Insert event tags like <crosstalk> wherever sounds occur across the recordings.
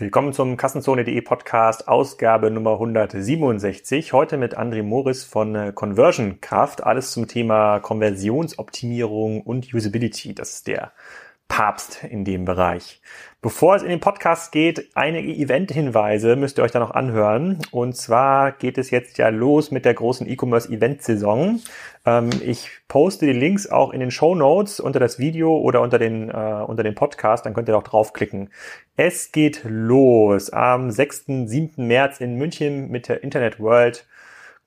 Willkommen zum Kassenzone.de Podcast, Ausgabe Nummer 167. Heute mit André Morris von äh, Conversion Kraft. Alles zum Thema Konversionsoptimierung und Usability. Das ist der Papst in dem Bereich. Bevor es in den Podcast geht, einige Event-Hinweise müsst ihr euch da noch anhören. Und zwar geht es jetzt ja los mit der großen E-Commerce-Event-Saison. Ähm, ich poste die Links auch in den Show Notes unter das Video oder unter den, äh, unter den Podcast. Dann könnt ihr auch draufklicken. Es geht los am 6. 7. März in München mit der Internet World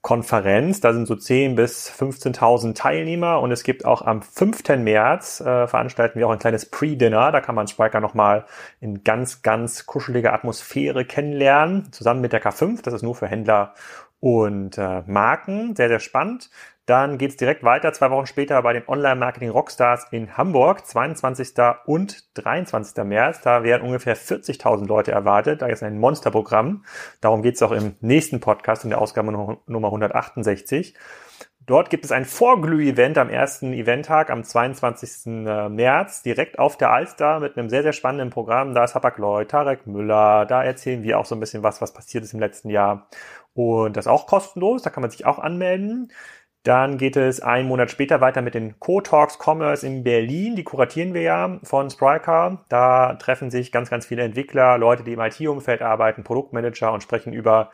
Konferenz. Da sind so 10.000 bis 15.000 Teilnehmer und es gibt auch am 5. März äh, veranstalten wir auch ein kleines Pre-Dinner. Da kann man Spriker nochmal in ganz, ganz kuscheliger Atmosphäre kennenlernen, zusammen mit der K5. Das ist nur für Händler und äh, Marken. Sehr, sehr spannend. Dann geht's direkt weiter, zwei Wochen später bei den Online-Marketing Rockstars in Hamburg, 22. und 23. März. Da werden ungefähr 40.000 Leute erwartet. Da ist ein Monsterprogramm. Darum geht's auch im nächsten Podcast in der Ausgabe Nummer 168. Dort gibt es ein Vorglüh-Event am ersten Eventtag am 22. Äh, März, direkt auf der Alster mit einem sehr, sehr spannenden Programm. Da ist Hapag Lloyd, Tarek Müller, da erzählen wir auch so ein bisschen was, was passiert ist im letzten Jahr. Und das ist auch kostenlos, da kann man sich auch anmelden. Dann geht es einen Monat später weiter mit den Co-Talks Commerce in Berlin. Die kuratieren wir ja von Spryker. Da treffen sich ganz, ganz viele Entwickler, Leute, die im IT-Umfeld arbeiten, Produktmanager und sprechen über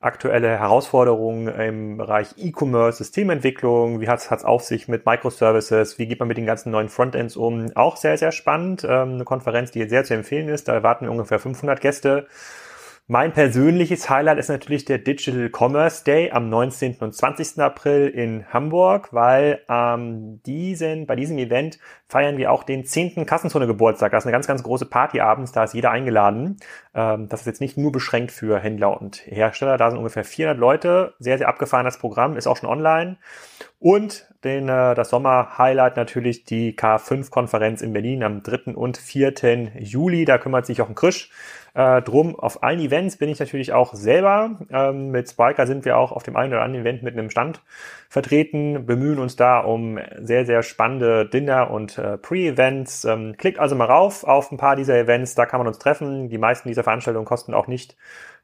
aktuelle Herausforderungen im Bereich E-Commerce, Systementwicklung, wie hat es auf sich mit Microservices, wie geht man mit den ganzen neuen Frontends um. Auch sehr, sehr spannend. Ähm, eine Konferenz, die sehr zu empfehlen ist. Da erwarten wir ungefähr 500 Gäste. Mein persönliches Highlight ist natürlich der Digital Commerce Day am 19. und 20. April in Hamburg, weil ähm, diesen, bei diesem Event feiern wir auch den 10. Kassenzone Geburtstag. Das ist eine ganz, ganz große Party abends, da ist jeder eingeladen. Ähm, das ist jetzt nicht nur beschränkt für Händler und Hersteller, da sind ungefähr 400 Leute. Sehr, sehr abgefahrenes Programm, ist auch schon online. Und den, äh, das Sommer-Highlight natürlich die K5-Konferenz in Berlin am 3. und 4. Juli. Da kümmert sich auch ein Krisch äh, drum. Auf allen Events bin ich natürlich auch selber. Ähm, mit Spiker sind wir auch auf dem einen oder anderen Event mit einem Stand vertreten, bemühen uns da um sehr, sehr spannende Dinner und äh, Pre-Events. Ähm, klickt also mal rauf auf ein paar dieser Events, da kann man uns treffen. Die meisten dieser Veranstaltungen kosten auch nicht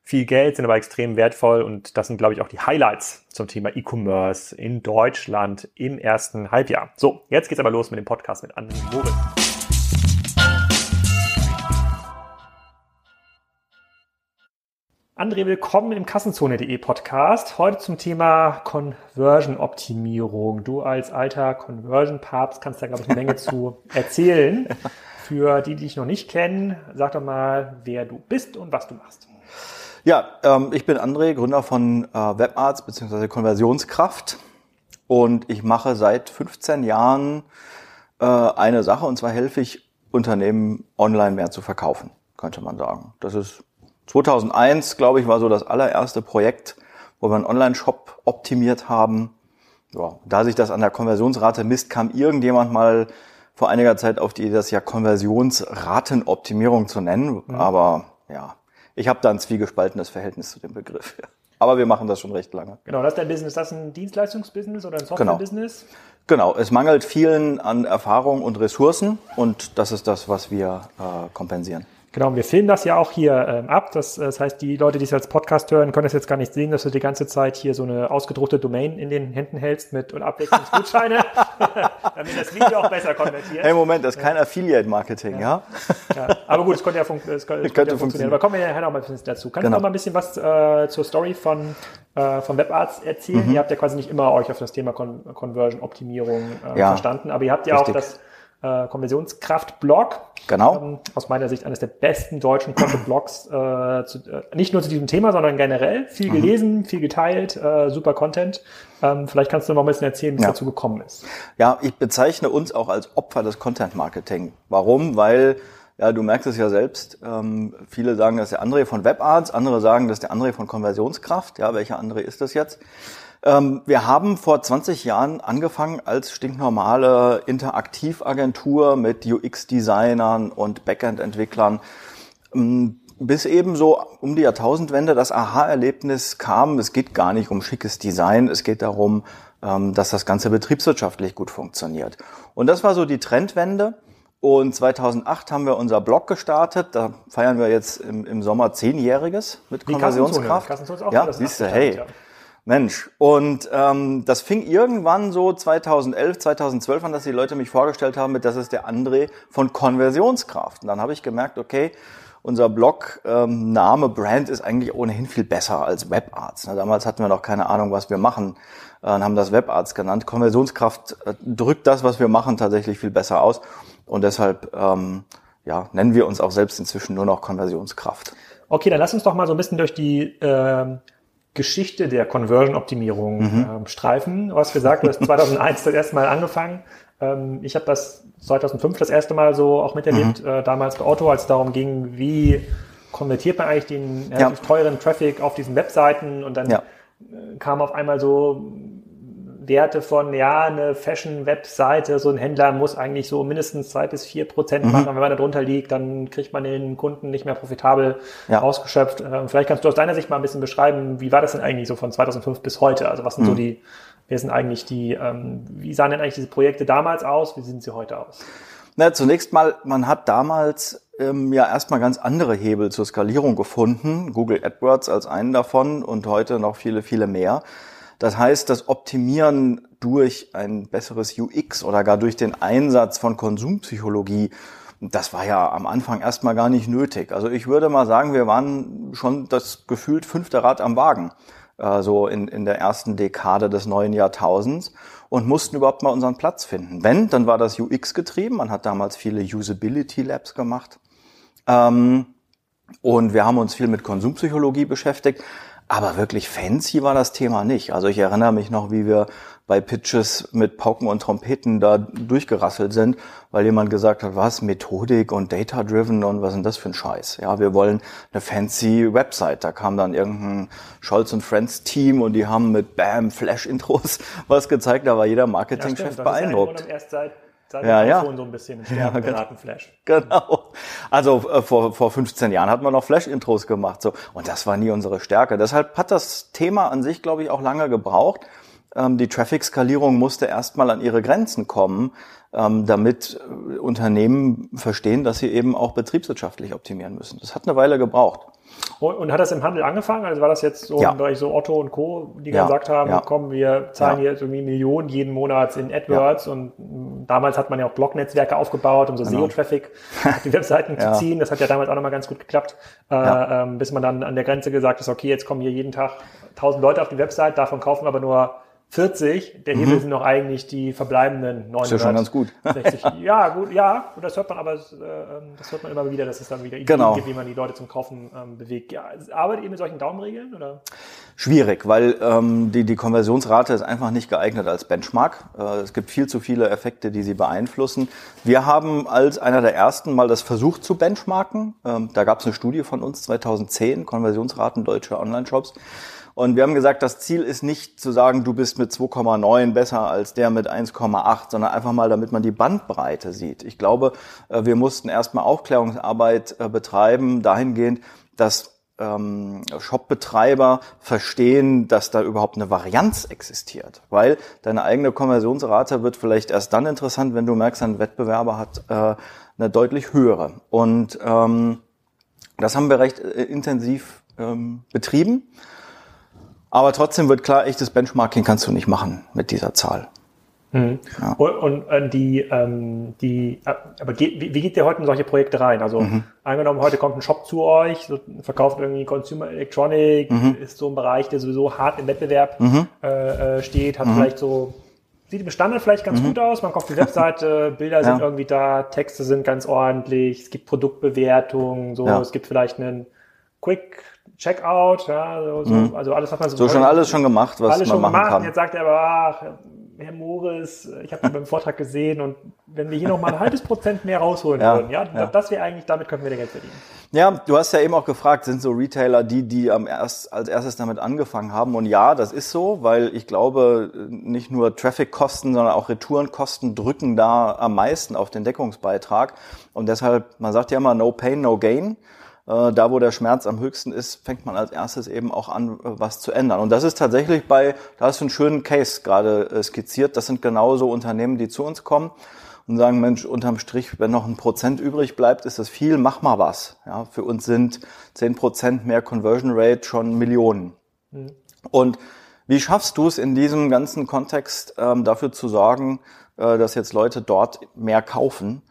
viel Geld, sind aber extrem wertvoll und das sind, glaube ich, auch die Highlights zum Thema E-Commerce in Deutschland im ersten Halbjahr. So, jetzt geht's aber los mit dem Podcast mit André Moritz. André, willkommen im Kassenzone.de Podcast. Heute zum Thema Conversion-Optimierung. Du als alter Conversion-Papst kannst da, glaube ich, eine Menge zu <laughs> erzählen. Für die, die dich noch nicht kennen, sag doch mal, wer du bist und was du machst. Ja, ähm, ich bin André, Gründer von äh, WebArts bzw. Konversionskraft. Und ich mache seit 15 Jahren äh, eine Sache, und zwar helfe ich Unternehmen online mehr zu verkaufen, könnte man sagen. Das ist 2001, glaube ich, war so das allererste Projekt, wo wir einen Online-Shop optimiert haben. Ja, da sich das an der Konversionsrate misst, kam irgendjemand mal vor einiger Zeit auf die Idee, das ja Konversionsratenoptimierung zu nennen. Mhm. Aber ja, ich habe da ein zwiegespaltenes Verhältnis zu dem Begriff. Ja. <laughs> Aber wir machen das schon recht lange. Genau, das ist dein Business. Das ist ein Dienstleistungsbusiness oder ein genau. Softwarebusiness? Genau. genau, es mangelt vielen an Erfahrung und Ressourcen und das ist das, was wir äh, kompensieren. Genau, wir filmen das ja auch hier ähm, ab. Das, das heißt, die Leute, die es als Podcast hören, können es jetzt gar nicht sehen, dass du die ganze Zeit hier so eine ausgedruckte Domain in den Händen hältst mit und Abwechslungsgutscheine, <laughs> damit das Video auch besser konvertiert. Hey, Moment, das ist kein Affiliate-Marketing, ja. ja. ja. Aber gut, es konnte ja, fun es <laughs> könnte ja funktionieren. Aber kommen wir nachher noch mal ein bisschen dazu. Kannst genau. du noch mal ein bisschen was äh, zur Story von, äh, von WebArts erzählen? Mhm. Ihr habt ja quasi nicht immer euch auf das Thema Con Conversion-Optimierung äh, ja. verstanden, aber ihr habt ja Richtig. auch das äh, Konversionskraft-Blog. Genau. Ähm, aus meiner Sicht eines der besten deutschen Content-Blogs, äh, zu, äh, nicht nur zu diesem Thema, sondern generell. Viel mhm. gelesen, viel geteilt, äh, super Content. Ähm, vielleicht kannst du noch ein bisschen erzählen, wie es ja. dazu gekommen ist. Ja, ich bezeichne uns auch als Opfer des Content-Marketing. Warum? Weil ja, du merkst es ja selbst. Ähm, viele sagen, das ist der André von WebArts, andere sagen, das ist der André von Konversionskraft. Ja, welcher André ist das jetzt? Ähm, wir haben vor 20 Jahren angefangen als stinknormale Interaktivagentur mit UX-Designern und Backend-Entwicklern, ähm, bis eben so um die Jahrtausendwende das Aha-Erlebnis kam, es geht gar nicht um schickes Design, es geht darum, ähm, dass das Ganze betriebswirtschaftlich gut funktioniert. Und das war so die Trendwende. Und 2008 haben wir unser Blog gestartet. Da feiern wir jetzt im, im Sommer zehnjähriges mit Konversionskraft. Ja, 2008 siehst du, hey. ja. Mensch, und ähm, das fing irgendwann so 2011, 2012 an, dass die Leute mich vorgestellt haben mit, das ist der André von Konversionskraft. Und dann habe ich gemerkt, okay, unser Blog, ähm, Name, Brand ist eigentlich ohnehin viel besser als Webarzt. Na, damals hatten wir noch keine Ahnung, was wir machen äh, und haben das Webarzt genannt. Konversionskraft äh, drückt das, was wir machen, tatsächlich viel besser aus. Und deshalb ähm, ja, nennen wir uns auch selbst inzwischen nur noch Konversionskraft. Okay, dann lass uns doch mal so ein bisschen durch die ähm, Geschichte der Conversion-Optimierung ähm, streifen. Du hast gesagt, du hast <laughs> 2001 das erste Mal angefangen. Ähm, ich habe das 2005 das erste Mal so auch miterlebt, äh, damals bei Otto, als es darum ging, wie konvertiert man eigentlich den relativ teuren Traffic auf diesen Webseiten und dann Ja. äh, kam auf einmal so Werte von, ja, eine Fashion-Webseite, so ein Händler muss eigentlich so mindestens zwei bis vier Prozent Mhm. machen. Wenn man da drunter liegt, dann kriegt man den Kunden nicht mehr profitabel Ja. ausgeschöpft. Ähm, Vielleicht kannst du aus deiner Sicht mal ein bisschen beschreiben, wie war das denn eigentlich so von 2005 bis heute? Also was sind Mhm. so die, wer sind eigentlich die, ähm, wie sahen denn eigentlich diese Projekte damals aus? Wie sehen sie heute aus? Na, zunächst mal, man hat damals ähm, ja erstmal ganz andere Hebel zur Skalierung gefunden. Google AdWords als einen davon und heute noch viele, viele mehr. Das heißt, das Optimieren durch ein besseres UX oder gar durch den Einsatz von Konsumpsychologie, das war ja am Anfang erstmal gar nicht nötig. Also ich würde mal sagen, wir waren schon das gefühlt fünfte Rad am Wagen äh, so in, in der ersten Dekade des neuen Jahrtausends und mussten überhaupt mal unseren Platz finden. Wenn, dann war das UX getrieben. Man hat damals viele Usability Labs gemacht. Ähm, und wir haben uns viel mit Konsumpsychologie beschäftigt. Aber wirklich fancy war das Thema nicht. Also ich erinnere mich noch, wie wir bei Pitches mit Pauken und Trompeten da durchgerasselt sind, weil jemand gesagt hat, was, Methodik und Data-Driven und was ist denn das für ein Scheiß? Ja, wir wollen eine fancy Website. Da kam dann irgendein Scholz und Friends Team und die haben mit Bam, Flash-Intros <laughs> was gezeigt. Da war jeder Marketingchef ja beeindruckt. Seit, Ja, ja. so ein bisschen <laughs> Sterben geraten Flash. Genau. Also äh, vor, vor 15 Jahren hat man noch Flash-Intros gemacht. So. Und das war nie unsere Stärke. Deshalb hat das Thema an sich, glaube ich, auch lange gebraucht. Ähm, die Traffic-Skalierung musste erstmal an ihre Grenzen kommen, ähm, damit äh, Unternehmen verstehen, dass sie eben auch betriebswirtschaftlich optimieren müssen. Das hat eine Weile gebraucht. Und, und hat das im Handel angefangen? Also war das jetzt so Ja. im Bereich so Otto und Co., die Ja, gesagt haben, ja. komm, wir zahlen hier jetzt irgendwie Millionen jeden Monat in AdWords und mh, damals hat man ja auch Blog-Netzwerke aufgebaut, um so SEO-Traffic <laughs> auf die Webseiten Genau. Zu ziehen. Das hat ja damals auch nochmal ganz gut geklappt, äh, ähm, bis man dann an der Grenze gesagt hat, okay, jetzt kommen hier jeden Tag 1000 Leute auf die Website, davon kaufen aber nur 40. Der Hebel sind noch eigentlich die verbleibenden 900. Mhm. Ist ja schon ganz gut. 60. Ja, gut, ja, und das hört man aber, äh, das hört man immer wieder, dass es dann wieder Ideen Genau. gibt, wie man die Leute zum Kaufen ähm, bewegt. Ja, arbeitet ihr mit solchen Daumenregeln oder? Schwierig, weil ähm, die, die Konversionsrate ist einfach nicht geeignet als Benchmark. Äh, es gibt viel zu viele Effekte, die sie beeinflussen. Wir haben als einer der ersten mal das versucht zu benchmarken. Ähm, da gab es eine Studie von uns 2010, Konversionsraten deutscher Online-Shops. Und wir haben gesagt, das Ziel ist nicht zu sagen, du bist mit 2,9 besser als der mit 1,8, sondern einfach mal, damit man die Bandbreite sieht. Ich glaube, äh, wir mussten erstmal Aufklärungsarbeit äh, betreiben, dahingehend, dass ähm, Shop-Betreiber verstehen, dass da überhaupt eine Varianz existiert. Weil deine eigene Konversionsrate wird vielleicht erst dann interessant, wenn du merkst, ein Wettbewerber hat äh, eine deutlich höhere. Und ähm, das haben wir recht äh, intensiv ähm, betrieben. Aber trotzdem wird klar, echtes Benchmarking kannst du nicht machen mit dieser Zahl. Und, und äh, die, ähm, die, äh, aber geht, wie, wie geht ihr heute in solche Projekte rein? Also Mhm. angenommen, heute kommt ein Shop zu euch, so, verkauft irgendwie Consumer Electronic, Mhm. ist so ein Bereich, der sowieso hart im Wettbewerb äh, äh, steht, hat Mhm. vielleicht so, sieht im Standard vielleicht ganz gut aus, man kauft die Webseite, <laughs> Bilder sind Ja. irgendwie da, Texte sind ganz ordentlich, es gibt Produktbewertungen, so, Ja. es gibt vielleicht einen Quick Checkout, ja, so, so, also alles, was man Mhm. So schon alles schon gemacht, was alles man schon machen gemacht. kann. Jetzt sagt er aber, ach, Herr Moritz, ich habe beim Vortrag gesehen und wenn wir hier noch mal ein halbes Prozent mehr rausholen Ja, würden, ja, ja. das wäre eigentlich, damit können wir Geld verdienen. Ja, du hast ja eben auch gefragt, sind so Retailer die, die am erst, als erstes damit angefangen haben? Und ja, das ist so, weil ich glaube, nicht nur Traffic-Kosten, sondern auch Retourenkosten drücken da am meisten auf den Deckungsbeitrag. Und deshalb, man sagt ja immer, no pain, no gain. Äh, Da, wo der Schmerz am höchsten ist, fängt man als erstes eben auch an, äh, was zu ändern. Und das ist tatsächlich bei, da hast du einen schönen Case gerade äh, skizziert. Das sind genauso Unternehmen, die zu uns kommen und sagen, Mensch, unterm Strich, wenn noch ein Prozent übrig bleibt, ist das viel, mach mal was. Ja, für uns sind zehn Prozent mehr Conversion Rate schon Millionen. Mhm. Und wie schaffst du es in diesem ganzen Kontext ähm, dafür zu sorgen, äh, dass jetzt Leute dort mehr kaufen?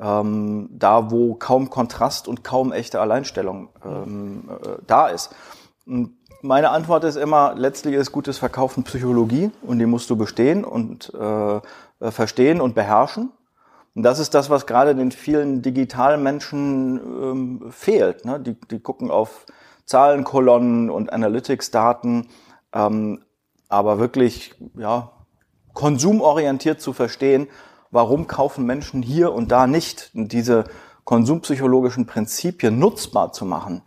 Ähm, da, wo kaum Kontrast und kaum echte Alleinstellung ähm, äh, da ist. Und meine Antwort ist immer, letztlich ist gutes Verkaufen Psychologie und die musst du bestehen und äh, verstehen und beherrschen. Und das ist das, was gerade den vielen digitalen Menschen ähm, fehlt. Ne? Die, die gucken auf Zahlenkolonnen und Analytics-Daten, ähm, aber wirklich ja, konsumorientiert zu verstehen, warum kaufen Menschen hier und da nicht, diese konsumpsychologischen Prinzipien nutzbar zu machen,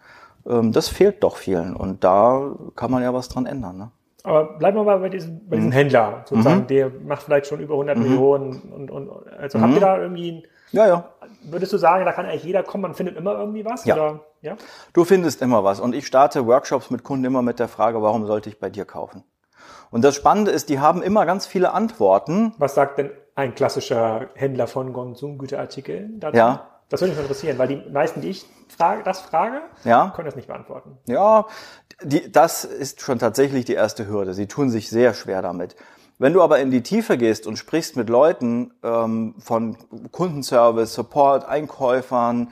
ähm, das fehlt doch vielen. Und da kann man ja was dran ändern. Ne? Aber bleiben wir mal bei diesem, bei diesem mhm. Händler, sozusagen, mhm. der macht vielleicht schon über 100 mhm. Millionen und, und also habt ihr mhm. da irgendwie ein, ja, ja. Würdest du sagen, da kann eigentlich jeder kommen, man findet immer irgendwie was? Ja. Oder? ja. Du findest immer was. Und ich starte Workshops mit Kunden immer mit der Frage, warum sollte ich bei dir kaufen? Und das Spannende ist, die haben immer ganz viele Antworten. Was sagt denn ein klassischer Händler von Konsumgüterartikeln dazu? Ja. Das würde mich interessieren, weil die meisten, die ich frage, das frage, ja. können das nicht beantworten. Ja, die, das ist schon tatsächlich die erste Hürde. Sie tun sich sehr schwer damit. Wenn du aber in die Tiefe gehst und sprichst mit Leuten ähm, von Kundenservice, Support, Einkäufern,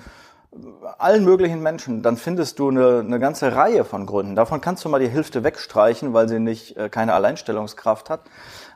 allen möglichen Menschen, dann findest du eine, eine ganze Reihe von Gründen. Davon kannst du mal die Hälfte wegstreichen, weil sie nicht äh, keine Alleinstellungskraft hat.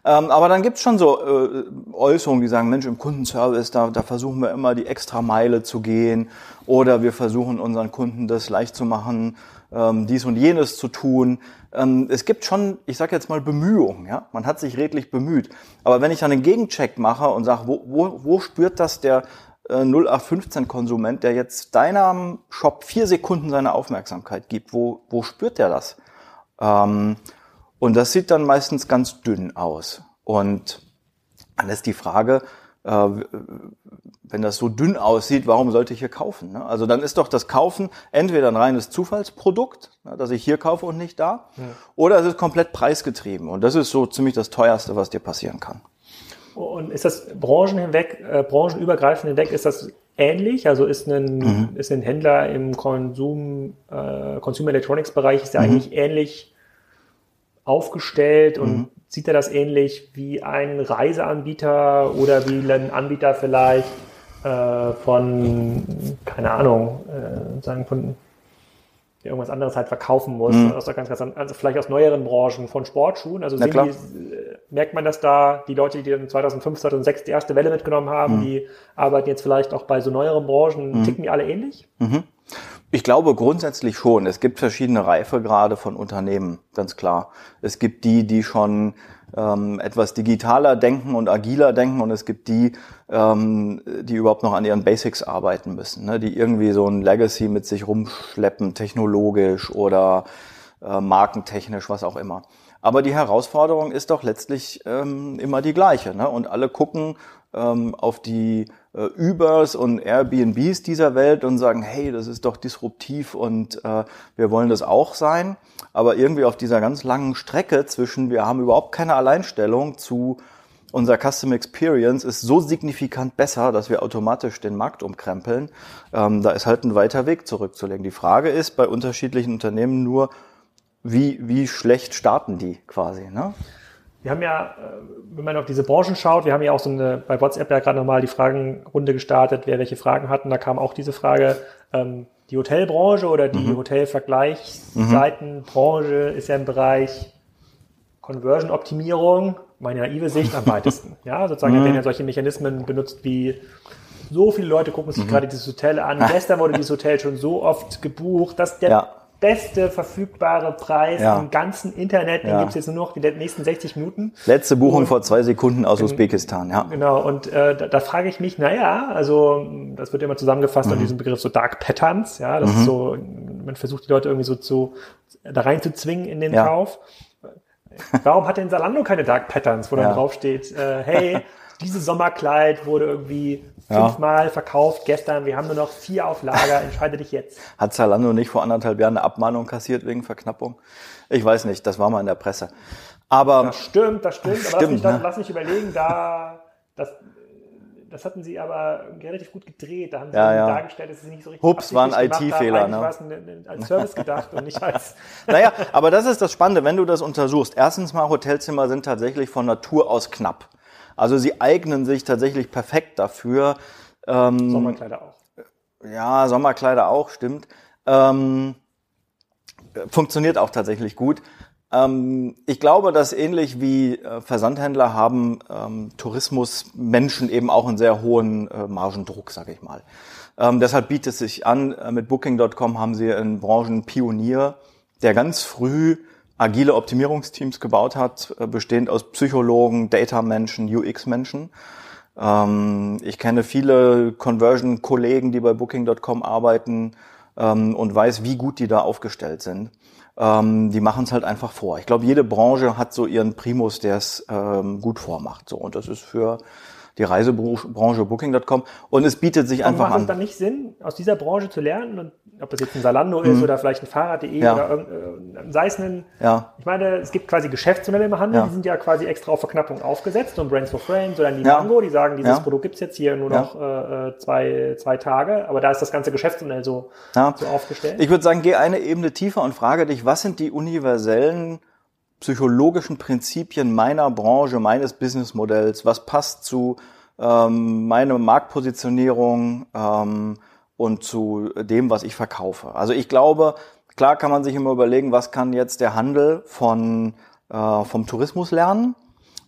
Ähm, aber dann gibt's schon so äh, Äußerungen, die sagen, Mensch, im Kundenservice, da, da versuchen wir immer die extra Meile zu gehen oder wir versuchen unseren Kunden das leicht zu machen, ähm, dies und jenes zu tun. Ähm, es gibt schon, ich sage jetzt mal, Bemühungen. Ja? Man hat sich redlich bemüht. Aber wenn ich dann einen Gegencheck mache und sage, wo, wo, wo spürt das der äh, 0815-Konsument, der jetzt deinem Shop vier Sekunden seine Aufmerksamkeit gibt, wo, wo spürt der das? Ähm, und das sieht dann meistens ganz dünn aus. Und dann ist die Frage, äh, wenn das so dünn aussieht, warum sollte ich hier kaufen? Ne? Also dann ist doch das Kaufen entweder ein reines Zufallsprodukt, ne, dass ich hier kaufe und nicht da, ja. oder es ist komplett preisgetrieben. Und das ist so ziemlich das teuerste, was dir passieren kann. Und ist das Branchen hinweg, äh, branchenübergreifend hinweg, ist das ähnlich? Also ist ein, mhm. ist ein Händler im Konsum, äh, Consumer Electronics Bereich, ist der mhm. eigentlich ähnlich aufgestellt und mhm. sieht er das ähnlich wie ein Reiseanbieter oder wie ein Anbieter vielleicht äh, von, keine Ahnung, äh, sagen von der irgendwas anderes halt verkaufen muss, mhm. aus ganz, ganz, also vielleicht aus neueren Branchen von Sportschuhen. Also die, äh, merkt man, dass da die Leute, die dann 2005, 2006 die erste Welle mitgenommen haben, mhm. die arbeiten jetzt vielleicht auch bei so neueren Branchen, mhm. ticken die alle ähnlich? Mhm. Ich glaube grundsätzlich schon. Es gibt verschiedene Reifegrade von Unternehmen, ganz klar. Es gibt die, die schon ähm, etwas digitaler denken und agiler denken und es gibt die, ähm, die überhaupt noch an ihren Basics arbeiten müssen, ne? die irgendwie so ein Legacy mit sich rumschleppen, technologisch oder äh, markentechnisch, was auch immer. Aber die Herausforderung ist doch letztlich ähm, immer die gleiche. Ne? Und alle gucken ähm, auf die Ubers und Airbnbs dieser Welt und sagen, hey, das ist doch disruptiv und äh, wir wollen das auch sein. Aber irgendwie auf dieser ganz langen Strecke zwischen, wir haben überhaupt keine Alleinstellung zu unser Custom Experience ist so signifikant besser, dass wir automatisch den Markt umkrempeln. Ähm, da ist halt ein weiter Weg zurückzulegen. Die Frage ist bei unterschiedlichen Unternehmen nur, wie, wie schlecht starten die quasi. Ne? Wir haben ja, äh, wenn man auf diese Branchen schaut, wir haben ja auch so eine, bei WhatsApp ja gerade nochmal die Fragenrunde gestartet, wer welche Fragen hatten. Da kam auch diese Frage, ähm, die Hotelbranche oder die mhm. Hotelvergleichsseitenbranche ist ja im Bereich Conversion-Optimierung, meine naive Sicht, am weitesten. <laughs> ja, sozusagen mhm. werden ja solche Mechanismen benutzt wie so viele Leute gucken sich mhm. gerade dieses Hotel an. <laughs> Gestern wurde dieses Hotel schon so oft gebucht, dass der ja beste verfügbare Preis ja. im ganzen Internet. Den ja. gibt es jetzt nur noch die nächsten 60 Minuten. Letzte Buchung und, vor zwei Sekunden aus Usbekistan, ja. Genau, und äh, da, da frage ich mich, naja, also das wird immer zusammengefasst mhm. an diesem Begriff so Dark Patterns, ja, das mhm. ist so, man versucht die Leute irgendwie so zu da rein zu zwingen in den ja. Kauf. Warum hat denn Salando keine Dark Patterns, wo dann drauf steht, äh, hey, <laughs> dieses Sommerkleid wurde irgendwie fünfmal ja. verkauft gestern, wir haben nur noch vier auf Lager, <laughs> entscheide dich jetzt. Hat Zalando nicht vor anderthalb Jahren eine Abmahnung kassiert wegen Verknappung? Ich weiß nicht, das war mal in der Presse. Aber das stimmt, das stimmt. Aber stimmt, lass, mich, ne? lass mich überlegen, da das, das hatten sie aber relativ gut gedreht. Da haben sie Ja, ja. dargestellt, dass sie nicht so richtig Hups, war ein IT-Fehler, ne? War es als Service gedacht und nicht als <laughs> Naja, aber das ist das Spannende, wenn du das untersuchst. Erstens mal, Hotelzimmer sind tatsächlich von Natur aus knapp. Also sie eignen sich tatsächlich perfekt dafür. Ähm, Sommerkleider auch. Ja, Sommerkleider auch, stimmt. Ähm, funktioniert auch tatsächlich gut. Ähm, ich glaube, dass ähnlich wie äh, Versandhändler haben ähm, Tourismusmenschen eben auch einen sehr hohen äh, Margendruck, sage ich mal. Ähm, deshalb bietet es sich an, äh, mit Booking.com haben sie einen Branchenpionier, der ganz früh agile Optimierungsteams gebaut hat, äh, bestehend aus Psychologen, Data-Menschen, UX-Menschen. Ähm, ich kenne viele Conversion-Kollegen, die bei Booking.com arbeiten ähm, und weiß, wie gut die da aufgestellt sind. Ähm, die machen es halt einfach vor. Ich glaube, jede Branche hat so ihren Primus, der es gut vormacht. So und das ist für die Reisebranche Booking.com und es bietet sich Aber einfach macht es an. dann nicht Sinn, aus dieser Branche zu lernen? Und ob das jetzt ein Salando ist oder vielleicht ein Fahrrad.de Mhm. Ja. oder äh, sei es ein, Ja. ich meine, es gibt quasi Geschäftsmodelle im Handel, Ja. die sind ja quasi extra auf Verknappung aufgesetzt und Brands for Frames oder die Ja. Mango, die sagen, dieses. Produkt gibt's jetzt hier nur noch äh, äh, zwei, zwei Tage, aber da ist das ganze Geschäftsmodell so, so aufgestellt. Ich würde sagen, geh eine Ebene tiefer und frage dich, was sind die universellen psychologischen Prinzipien meiner Branche, meines Businessmodells? Was passt zu ähm, meiner Marktpositionierung ähm, und zu dem, was ich verkaufe? Also ich glaube, klar kann man sich immer überlegen, was kann jetzt der Handel von, äh, vom Tourismus lernen?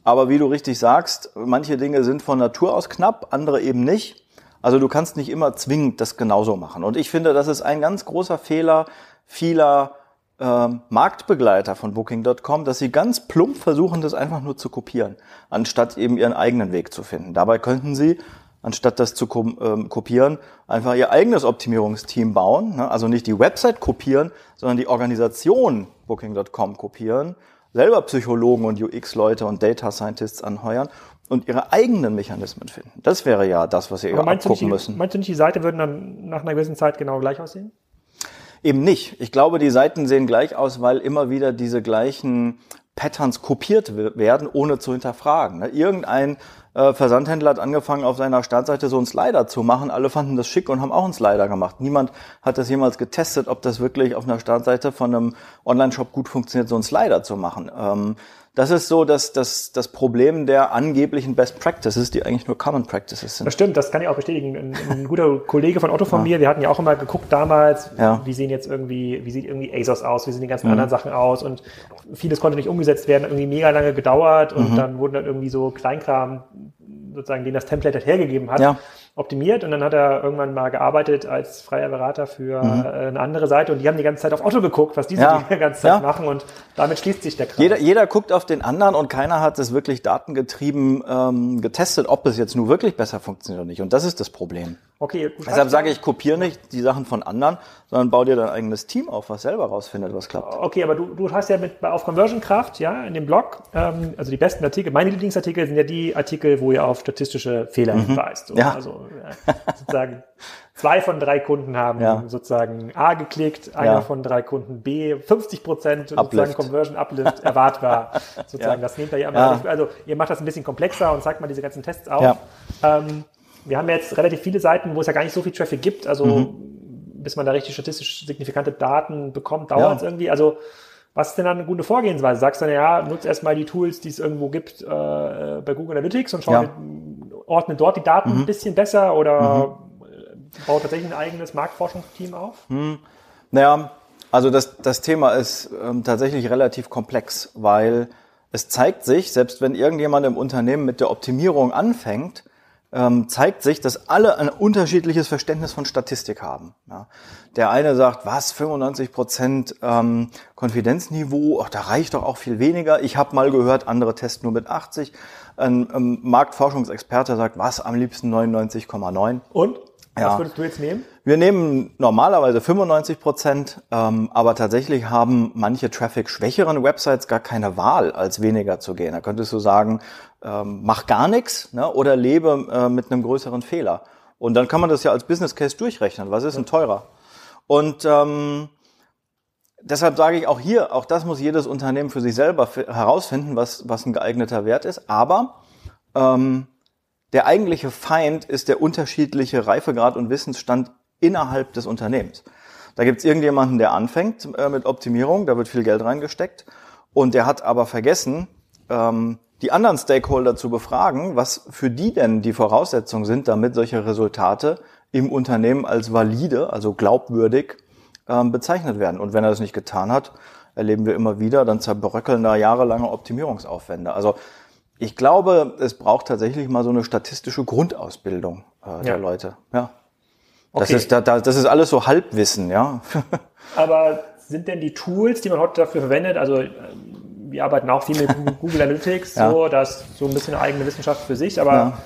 Aber wie du richtig sagst, manche Dinge sind von Natur aus knapp, andere eben nicht. Also du kannst nicht immer zwingend das genauso machen. Und ich finde, das ist ein ganz großer Fehler vieler ähm, Marktbegleiter von Booking.com, dass sie ganz plump versuchen, das einfach nur zu kopieren, anstatt eben ihren eigenen Weg zu finden. Dabei könnten sie, anstatt das zu ähm, kopieren, einfach ihr eigenes Optimierungsteam bauen. Ne? Also nicht die Website kopieren, sondern die Organisation Booking.com kopieren, selber Psychologen und UX-Leute und Data Scientists anheuern und ihre eigenen Mechanismen finden. Das wäre ja das, was sie aber nicht, abgucken müssen. meinst du nicht, die Seite würden dann nach einer gewissen Zeit genau gleich aussehen? Eben nicht. Ich glaube, die Seiten sehen gleich aus, weil immer wieder diese gleichen Patterns kopiert we- werden, ohne zu hinterfragen. ne? Irgendein äh, Versandhändler hat angefangen, auf seiner Startseite so einen Slider zu machen. Alle fanden das schick und haben auch einen Slider gemacht. Niemand hat das jemals getestet, ob das wirklich auf einer Startseite von einem Online-Shop gut funktioniert, so einen Slider zu machen. Das ist so das, das, das Problem der angeblichen Best Practices, die eigentlich nur Common Practices sind. Das stimmt, das kann ich auch bestätigen. Ein, ein guter Kollege von Otto von mir, wir hatten ja auch immer geguckt damals, Ja. Mhm. wie sehen jetzt irgendwie, wie sieht irgendwie ASOS aus, wie sehen die ganzen anderen Sachen aus und vieles konnte nicht umgesetzt werden, irgendwie mega lange gedauert Mhm. und dann wurden dann irgendwie so Kleinkram, sozusagen, den das Template halt hergegeben hat, Ja. Optimiert und dann hat er irgendwann mal gearbeitet als freier Berater für äh, eine andere Seite und die haben die ganze Zeit auf Otto geguckt, was diese Mhm. Ja. die ganze Zeit Ja. machen und damit schließt sich der Kreis. Jeder, jeder guckt auf den anderen und keiner hat es wirklich datengetrieben ähm, getestet, ob es jetzt nur wirklich besser funktioniert oder nicht. Und das ist das Problem. Okay, schreibst Deshalb sage ich, kopiere nicht die Sachen von anderen, sondern bau dir dein eigenes Team auf, was selber rausfindet, was klappt. Okay, aber du, du hast ja mit auf Conversion Kraft, ja, in dem Blog, ähm, also die besten Artikel, meine Lieblingsartikel sind ja die Artikel, wo ihr auf statistische Fehler hinweist. So, Mhm. Ja. Also äh, sozusagen zwei von drei Kunden haben Ja. sozusagen A geklickt, einer Ja. von drei Kunden B, 50 Prozent sozusagen. Conversion Uplift <laughs> erwartbar. Sozusagen, das nehmt ihr ja immer. Also ihr macht das ein bisschen komplexer und zeigt mal diese ganzen Tests auf. Ja. Ähm, wir haben jetzt relativ viele Seiten, wo es ja gar nicht so viel Traffic gibt. Also Mhm. bis man da richtig statistisch signifikante Daten bekommt, dauert es Ja. irgendwie. Also was ist denn dann eine gute Vorgehensweise? Sagst du dann, ja, nutzt erstmal die Tools, die es irgendwo gibt äh, bei Google Analytics und schau, Ja. ordne dort die Daten Mhm. ein bisschen besser oder äh, baut tatsächlich ein eigenes Marktforschungsteam auf? Naja, also das, das Thema ist ähm, tatsächlich relativ komplex, weil es zeigt sich, selbst wenn irgendjemand im Unternehmen mit der Optimierung anfängt, ähm, zeigt sich, dass alle ein unterschiedliches Verständnis von Statistik haben. Ja. Der eine sagt, was, 95 Prozent ähm, Konfidenzniveau, ach, da reicht doch auch viel weniger. Ich habe mal gehört, andere testen nur mit 80. Ein ähm, Marktforschungsexperte sagt, was, am liebsten 99,9. Und? Ja. Was würdest du jetzt nehmen? Wir nehmen normalerweise 95 Prozent, ähm, aber tatsächlich haben manche Traffic-schwächeren Websites gar keine Wahl, als weniger zu gehen. Da könntest du sagen, ähm, mach gar nichts ne, oder lebe äh, mit einem größeren Fehler. Und dann kann man das ja als Business Case durchrechnen. Was ist denn teurer? Und ähm, deshalb sage ich auch hier, auch das muss jedes Unternehmen für sich selber fi- herausfinden, was, was ein geeigneter Wert ist. Aber ähm, Der eigentliche Feind ist der unterschiedliche Reifegrad und Wissensstand innerhalb des Unternehmens. Da gibt es irgendjemanden, der anfängt äh, mit Optimierung, da wird viel Geld reingesteckt und der hat aber vergessen, ähm, die anderen Stakeholder zu befragen, was für die denn die Voraussetzungen sind, damit solche Resultate im Unternehmen als valide, also glaubwürdig ähm, bezeichnet werden. Und wenn er das nicht getan hat, erleben wir immer wieder, dann zerbröckeln da jahrelange Optimierungsaufwände. Also ich glaube, es braucht tatsächlich mal so eine statistische Grundausbildung äh, der ja. Leute. Ja. Das, okay. ist, da, da, das ist alles so Halbwissen, ja. <laughs> Aber sind denn die Tools, die man heute dafür verwendet, also wir arbeiten auch viel mit <laughs> Google Analytics, ja. so, das so ein bisschen eine eigene Wissenschaft für sich, aber ja.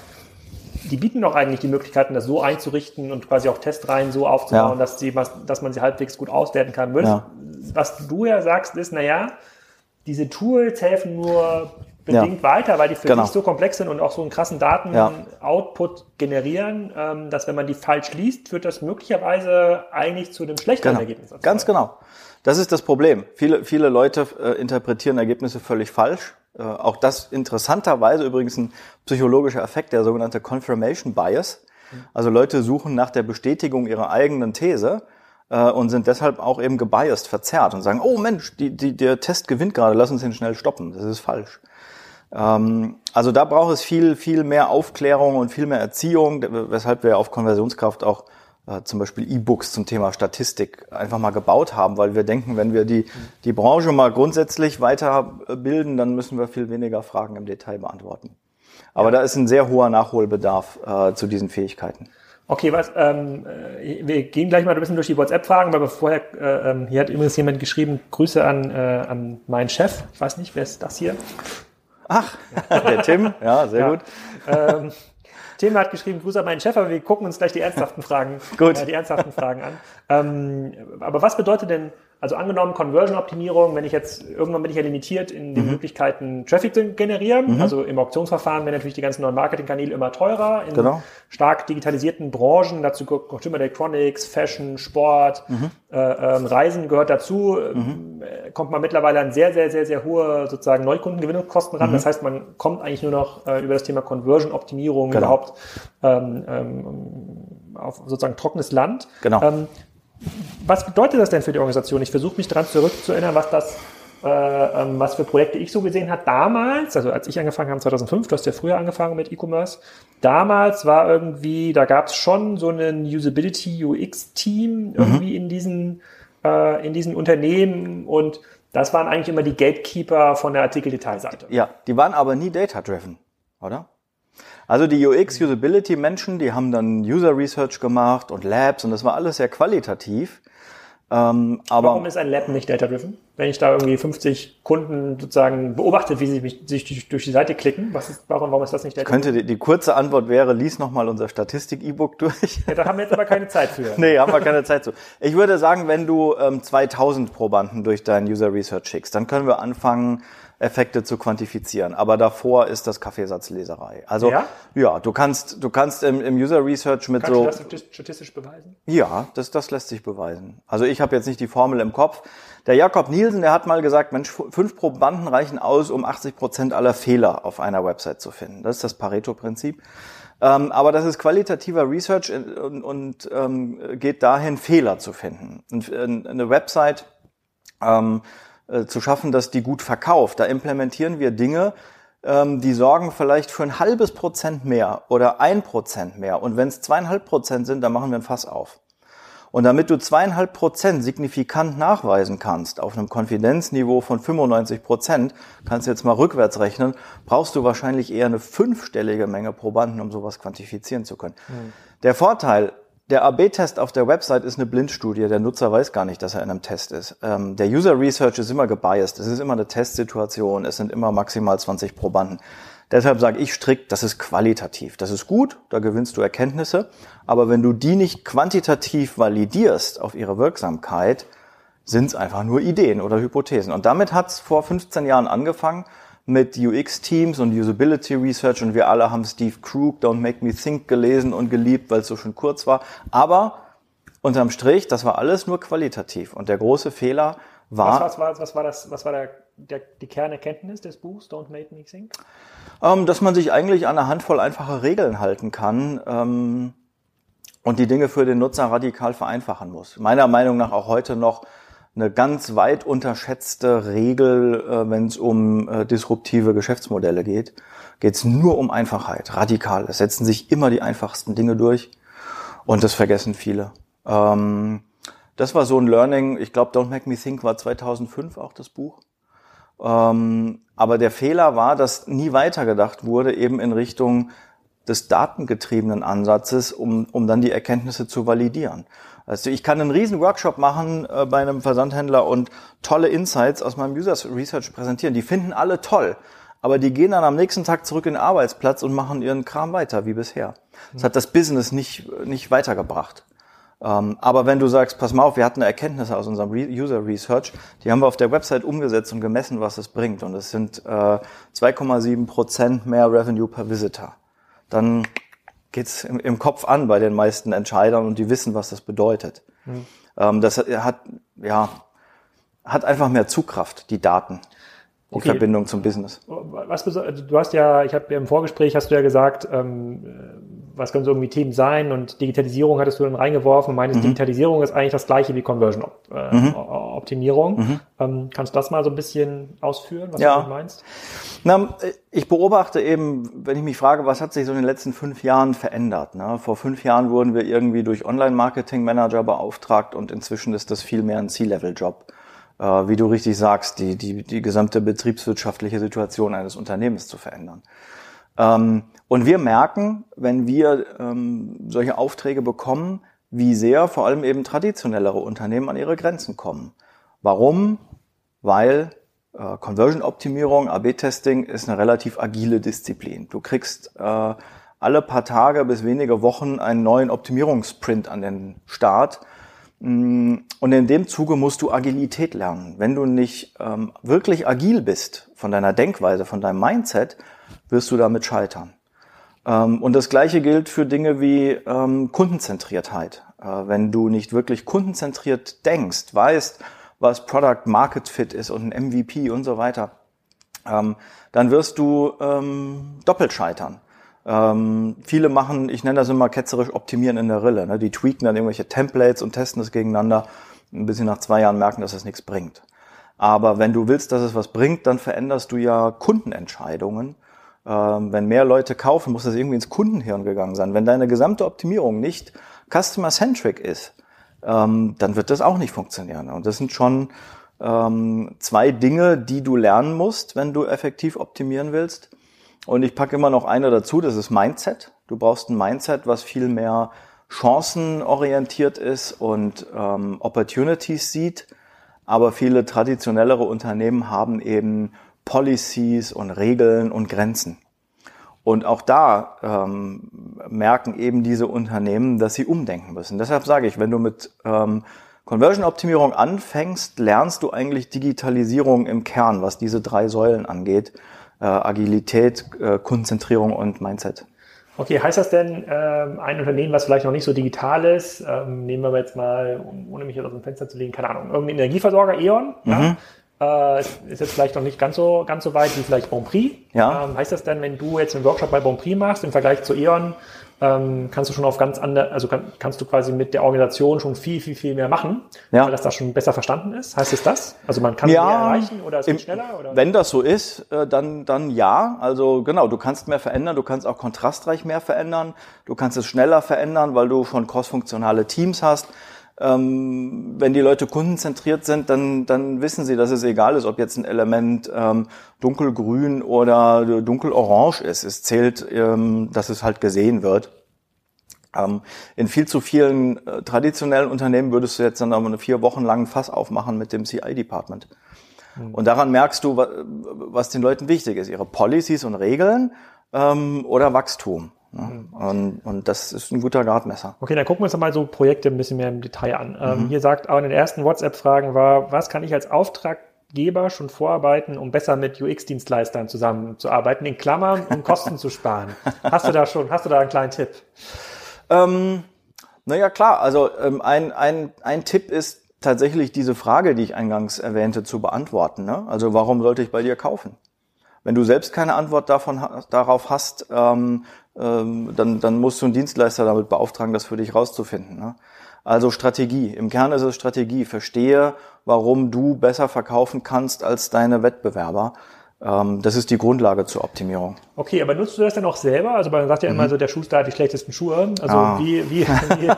die bieten doch eigentlich die Möglichkeiten, das so einzurichten und quasi auch Testreihen so aufzubauen, ja. dass, die, dass man sie halbwegs gut auswerten kann. Was du ja sagst, ist, naja, diese Tools helfen nur bedingt weiter, weil die für genau. sich so komplex sind und auch so einen krassen Daten-Output generieren, ähm, dass wenn man die falsch liest, führt das möglicherweise eigentlich zu einem schlechteren genau. Ergebnis. Ganz genau. Das ist das Problem. Viele, viele Leute äh, interpretieren Ergebnisse völlig falsch. Äh, auch das interessanterweise übrigens ein psychologischer Effekt, der sogenannte Confirmation Bias. Also Leute suchen nach der Bestätigung ihrer eigenen These äh, und sind deshalb auch eben gebiased, verzerrt und sagen, oh Mensch, die, die, der Test gewinnt gerade, lass uns ihn schnell stoppen. Das ist falsch. Ähm, also da braucht es viel, viel mehr Aufklärung und viel mehr Erziehung, weshalb wir auf Konversionskraft auch äh, zum Beispiel E-Books zum Thema Statistik einfach mal gebaut haben, weil wir denken, wenn wir die, die Branche mal grundsätzlich weiterbilden, dann müssen wir viel weniger Fragen im Detail beantworten. Aber ja. da ist ein sehr hoher Nachholbedarf äh, zu diesen Fähigkeiten. Okay, was, ähm, äh, wir gehen gleich mal ein bisschen durch die WhatsApp-Fragen, aber vorher, äh, ähm, hier hat übrigens jemand geschrieben, Grüße an, äh, an meinen Chef. Ich weiß nicht, wer ist das hier? Ach, <laughs> der Tim, ja, sehr ja. gut. Ähm, Tim hat geschrieben, Grüße an meinen Chef, aber wir gucken uns gleich die ernsthaften Fragen, <laughs> Gut. Äh, die ernsthaften Fragen an. Ähm, aber was bedeutet denn also angenommen Conversion-Optimierung, wenn ich jetzt, irgendwann bin ich ja limitiert in den mhm. Möglichkeiten, Traffic zu generieren. Mhm. Also im Auktionsverfahren werden natürlich die ganzen neuen Marketingkanäle immer teurer. In genau. stark digitalisierten Branchen, dazu Consumer Electronics, Fashion, Sport, mhm. äh, ähm, Reisen gehört dazu, mhm. äh, kommt man mittlerweile an sehr, sehr, sehr, sehr hohe sozusagen Neukundengewinnungskosten ran. Mhm. Das heißt, man kommt eigentlich nur noch äh, über das Thema Conversion-Optimierung genau. überhaupt ähm, ähm, auf sozusagen trockenes Land. Genau. Ähm, was bedeutet das denn für die Organisation? Ich versuche mich daran zurückzuerinnern, was das, äh, ähm, was für Projekte ich so gesehen habe damals, also als ich angefangen habe 2005, du hast ja früher angefangen mit E-Commerce. Damals war irgendwie, da gab es schon so ein Usability UX Team irgendwie mhm. in diesen äh, in diesen Unternehmen und das waren eigentlich immer die Gatekeeper von der Artikeldetailseite. Ja, die waren aber nie data driven, oder? Also die UX-Usability-Menschen, die haben dann User Research gemacht und Labs und das war alles sehr qualitativ. Ähm, aber Warum ist ein Lab nicht data-driven? Wenn ich da irgendwie 50 Kunden sozusagen beobachte, wie sie mich, sich durch die Seite klicken, was ist, warum, warum ist das nicht data-driven? Könnte die, die, kurze Antwort wäre, lies nochmal unser Statistik-E-Book durch. Ja, da haben wir jetzt aber keine Zeit für. <laughs> nee, haben wir keine Zeit zu. Ich würde sagen, wenn du ähm, 2000 Probanden durch dein User Research schickst, dann können wir anfangen, Effekte zu quantifizieren. Aber davor ist das Kaffeesatzleserei. Also ja, ja du kannst du kannst im, im User Research mit kannst so. Kannst du das statistisch beweisen? Ja, das das lässt sich beweisen. Also ich habe jetzt nicht die Formel im Kopf. Der Jakob Nielsen, der hat mal gesagt, Mensch, fünf Probanden reichen aus, um 80 Prozent aller Fehler auf einer Website zu finden. Das ist das Pareto-Prinzip. Ähm, aber das ist qualitativer Research und, und ähm, geht dahin, Fehler zu finden. Und, äh, eine Website ähm, äh, zu schaffen, dass die gut verkauft. Da implementieren wir Dinge, ähm, die sorgen vielleicht für ein halbes Prozent mehr oder ein Prozent mehr. Und wenn es zweieinhalb Prozent sind, dann machen wir ein Fass auf. Und damit du zweieinhalb Prozent signifikant nachweisen kannst, auf einem Konfidenzniveau von 95 Prozent, kannst du jetzt mal rückwärts rechnen, brauchst du wahrscheinlich eher eine fünfstellige Menge Probanden, um sowas quantifizieren zu können. Mhm. Der Vorteil der AB-Test auf der Website ist eine Blindstudie. Der Nutzer weiß gar nicht, dass er in einem Test ist. Ähm, der User Research ist immer gebiased. Es ist immer eine Testsituation. Es sind immer maximal 20 Probanden. Deshalb sage ich strikt, das ist qualitativ. Das ist gut, da gewinnst du Erkenntnisse. Aber wenn du die nicht quantitativ validierst auf ihre Wirksamkeit, sind es einfach nur Ideen oder Hypothesen. Und damit hat es vor 15 Jahren angefangen mit UX-Teams und Usability Research und wir alle haben Steve Krug, Don't Make Me Think gelesen und geliebt, weil es so schön kurz war. Aber unterm Strich, das war alles nur qualitativ. Und der große Fehler war. Was, was, war, was war das, was war der der, die Kernerkenntnis des Buchs Don't Make Me Think? Ähm, dass man sich eigentlich an eine Handvoll einfache Regeln halten kann ähm, und die Dinge für den Nutzer radikal vereinfachen muss. Meiner Meinung nach auch heute noch eine ganz weit unterschätzte Regel, äh, wenn es um äh, disruptive Geschäftsmodelle geht. Geht es nur um Einfachheit, radikal. Es setzen sich immer die einfachsten Dinge durch und das vergessen viele. Ähm, das war so ein Learning. Ich glaube, Don't Make Me Think war 2005 auch das Buch. Ähm, aber der Fehler war, dass nie weitergedacht wurde, eben in Richtung des datengetriebenen Ansatzes, um, um dann die Erkenntnisse zu validieren. Also ich kann einen riesen Workshop machen äh, bei einem Versandhändler und tolle Insights aus meinem User Research präsentieren. Die finden alle toll, aber die gehen dann am nächsten Tag zurück in den Arbeitsplatz und machen ihren Kram weiter wie bisher. Das hat das Business nicht, nicht weitergebracht. Ähm, aber wenn du sagst, pass mal auf, wir hatten Erkenntnisse aus unserem User Research, die haben wir auf der Website umgesetzt und gemessen, was es bringt. Und es sind äh, 2,7 Prozent mehr Revenue per Visitor. Dann geht's im, im Kopf an bei den meisten Entscheidern und die wissen, was das bedeutet. Mhm. Ähm, das hat, ja, hat einfach mehr Zugkraft, die Daten die okay. Verbindung zum Business. Was, also du hast ja, ich habe im Vorgespräch hast du ja gesagt, ähm, was können so irgendwie Themen sein und Digitalisierung hattest du dann reingeworfen meinst, mhm. Digitalisierung ist eigentlich das gleiche wie Conversion äh, mhm. Optimierung. Mhm. Ähm, kannst du das mal so ein bisschen ausführen, was ja. du meinst? Na, ich beobachte eben, wenn ich mich frage, was hat sich so in den letzten fünf Jahren verändert? Ne? Vor fünf Jahren wurden wir irgendwie durch Online-Marketing-Manager beauftragt und inzwischen ist das viel mehr ein C-Level-Job äh, wie du richtig sagst, die, die, die gesamte betriebswirtschaftliche Situation eines Unternehmens zu verändern. Ähm, und wir merken, wenn wir ähm, solche Aufträge bekommen, wie sehr vor allem eben traditionellere Unternehmen an ihre Grenzen kommen. Warum? Weil äh, Conversion-Optimierung, AB-Testing ist eine relativ agile Disziplin. Du kriegst äh, alle paar Tage bis wenige Wochen einen neuen Optimierungsprint an den Start Mm, und in dem Zuge musst du Agilität lernen. Wenn du nicht ähm, wirklich agil bist von deiner Denkweise, von deinem Mindset, wirst du damit scheitern. Ähm, und das Gleiche gilt für Dinge wie ähm, Kundenzentriertheit. Äh, wenn du nicht wirklich kundenzentriert denkst, weißt, was Product Market Fit ist und ein MVP und so weiter, ähm, dann wirst du doppelt scheitern. Ähm, viele machen, ich nenne das immer ketzerisch optimieren in der Rille. Ne? Die tweaken dann irgendwelche Templates und testen das gegeneinander, bis sie nach zwei Jahren merken, dass das nichts bringt. Aber wenn du willst, dass es was bringt, dann veränderst du ja Kundenentscheidungen. Ähm, wenn mehr Leute kaufen, muss das irgendwie ins Kundenhirn gegangen sein. Wenn deine gesamte Optimierung nicht customer-centric ist, ähm, dann wird das auch nicht funktionieren. Und das sind schon ähm, zwei Dinge, die du lernen musst, wenn du effektiv optimieren willst. Und ich packe immer noch eine dazu, das ist Mindset. Du brauchst ein Mindset, was viel mehr chancenorientiert ist und ähm, Opportunities sieht. Aber viele traditionellere Unternehmen haben eben Policies und Regeln und Grenzen. Und auch da ähm, merken eben diese Unternehmen, dass sie umdenken müssen. Deshalb sage ich, wenn du mit ähm, Conversion-Optimierung anfängst, lernst du eigentlich Digitalisierung im Kern, was diese drei Säulen angeht äh, Agilität, äh, Konzentrierung und Mindset. Okay, heißt das denn, ähm, ein Unternehmen, was vielleicht noch nicht so digital ist, ähm, nehmen wir jetzt mal, ohne mich jetzt aus dem Fenster zu legen, keine Ahnung, irgendein Energieversorger, E.ON, mhm. ja, äh, ist jetzt vielleicht noch nicht ganz so, ganz so weit wie vielleicht Bonprix. Ja. Ähm, heißt das denn, wenn du jetzt einen Workshop bei Bonprix machst, im Vergleich zu E.ON, ähm, kannst du schon auf ganz andere, also kann, kannst du quasi mit der Organisation schon viel, viel, viel mehr machen, ja. weil das da schon besser verstanden ist. Heißt es das? Also man kann ja, mehr erreichen oder es geht schneller? Oder? Wenn das so ist, äh, dann, dann ja. Also genau, du kannst mehr verändern, du kannst auch kontrastreich mehr verändern, du kannst es schneller verändern, weil du schon crossfunktionale Teams hast. Ähm, wenn die Leute kundenzentriert sind, dann, dann wissen sie, dass es egal ist, ob jetzt ein Element ähm, dunkelgrün oder dunkelorange ist. Es zählt, ähm, dass es halt gesehen wird. Ähm, in viel zu vielen äh, traditionellen Unternehmen würdest du jetzt dann aber eine vier Wochen langen Fass aufmachen mit dem CI-Department. Mhm. Und daran merkst du, was den Leuten wichtig ist. Ihre Policies und Regeln ähm, oder Wachstum. Mhm. Und, und das ist ein guter Gradmesser. Okay, dann gucken wir uns mal so Projekte ein bisschen mehr im Detail an. Ähm, mhm. Hier sagt auch in den ersten WhatsApp-Fragen war, was kann ich als Auftraggeber schon vorarbeiten, um besser mit UX-Dienstleistern zusammenzuarbeiten, in Klammern, um <laughs> Kosten zu sparen? Hast du da schon, hast du da einen kleinen Tipp? Ähm, naja, klar, also ähm, ein, ein, ein Tipp ist tatsächlich diese Frage, die ich eingangs erwähnte, zu beantworten. Ne? Also warum sollte ich bei dir kaufen? Wenn du selbst keine Antwort davon, darauf hast, ähm, dann, dann musst du einen Dienstleister damit beauftragen, das für dich rauszufinden. Ne? Also Strategie. Im Kern ist es Strategie. Verstehe, warum du besser verkaufen kannst als deine Wettbewerber. Ähm, das ist die Grundlage zur Optimierung. Okay, aber nutzt du das dann auch selber? Also man sagt ja immer mhm. so, der Schuster hat die schlechtesten Schuhe. Also ah. wie, wie, <laughs> wie,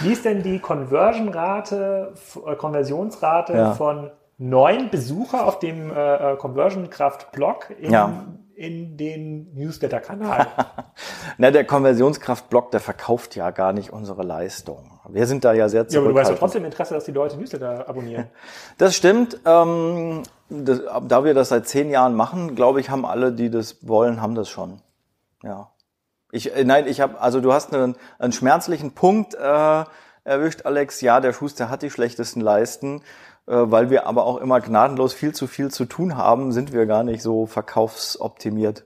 wie ist denn die Conversion-Rate, äh, Konversionsrate ja. von neuen Besucher auf dem äh, äh Conversion Kraft Blog in, ja. In den Newsletter-Kanal? <laughs> Na, der Konversionskraft-Blog, der verkauft ja gar nicht unsere Leistung. Wir sind da ja sehr zurückhaltend. Ja, aber du hast doch trotzdem Interesse, dass die Leute Newsletter abonnieren. <laughs> Das stimmt. Ähm, das, da wir das seit zehn Jahren machen, glaube ich, haben alle, die das wollen, haben das schon. Ja. Ich, äh, nein, ich habe, also du hast einen, einen schmerzlichen Punkt äh, erwischt, Alex. Ja, der Schuster hat die schlechtesten Leisten. Äh, weil wir aber auch immer gnadenlos viel zu viel zu tun haben, sind wir gar nicht so verkaufsoptimiert.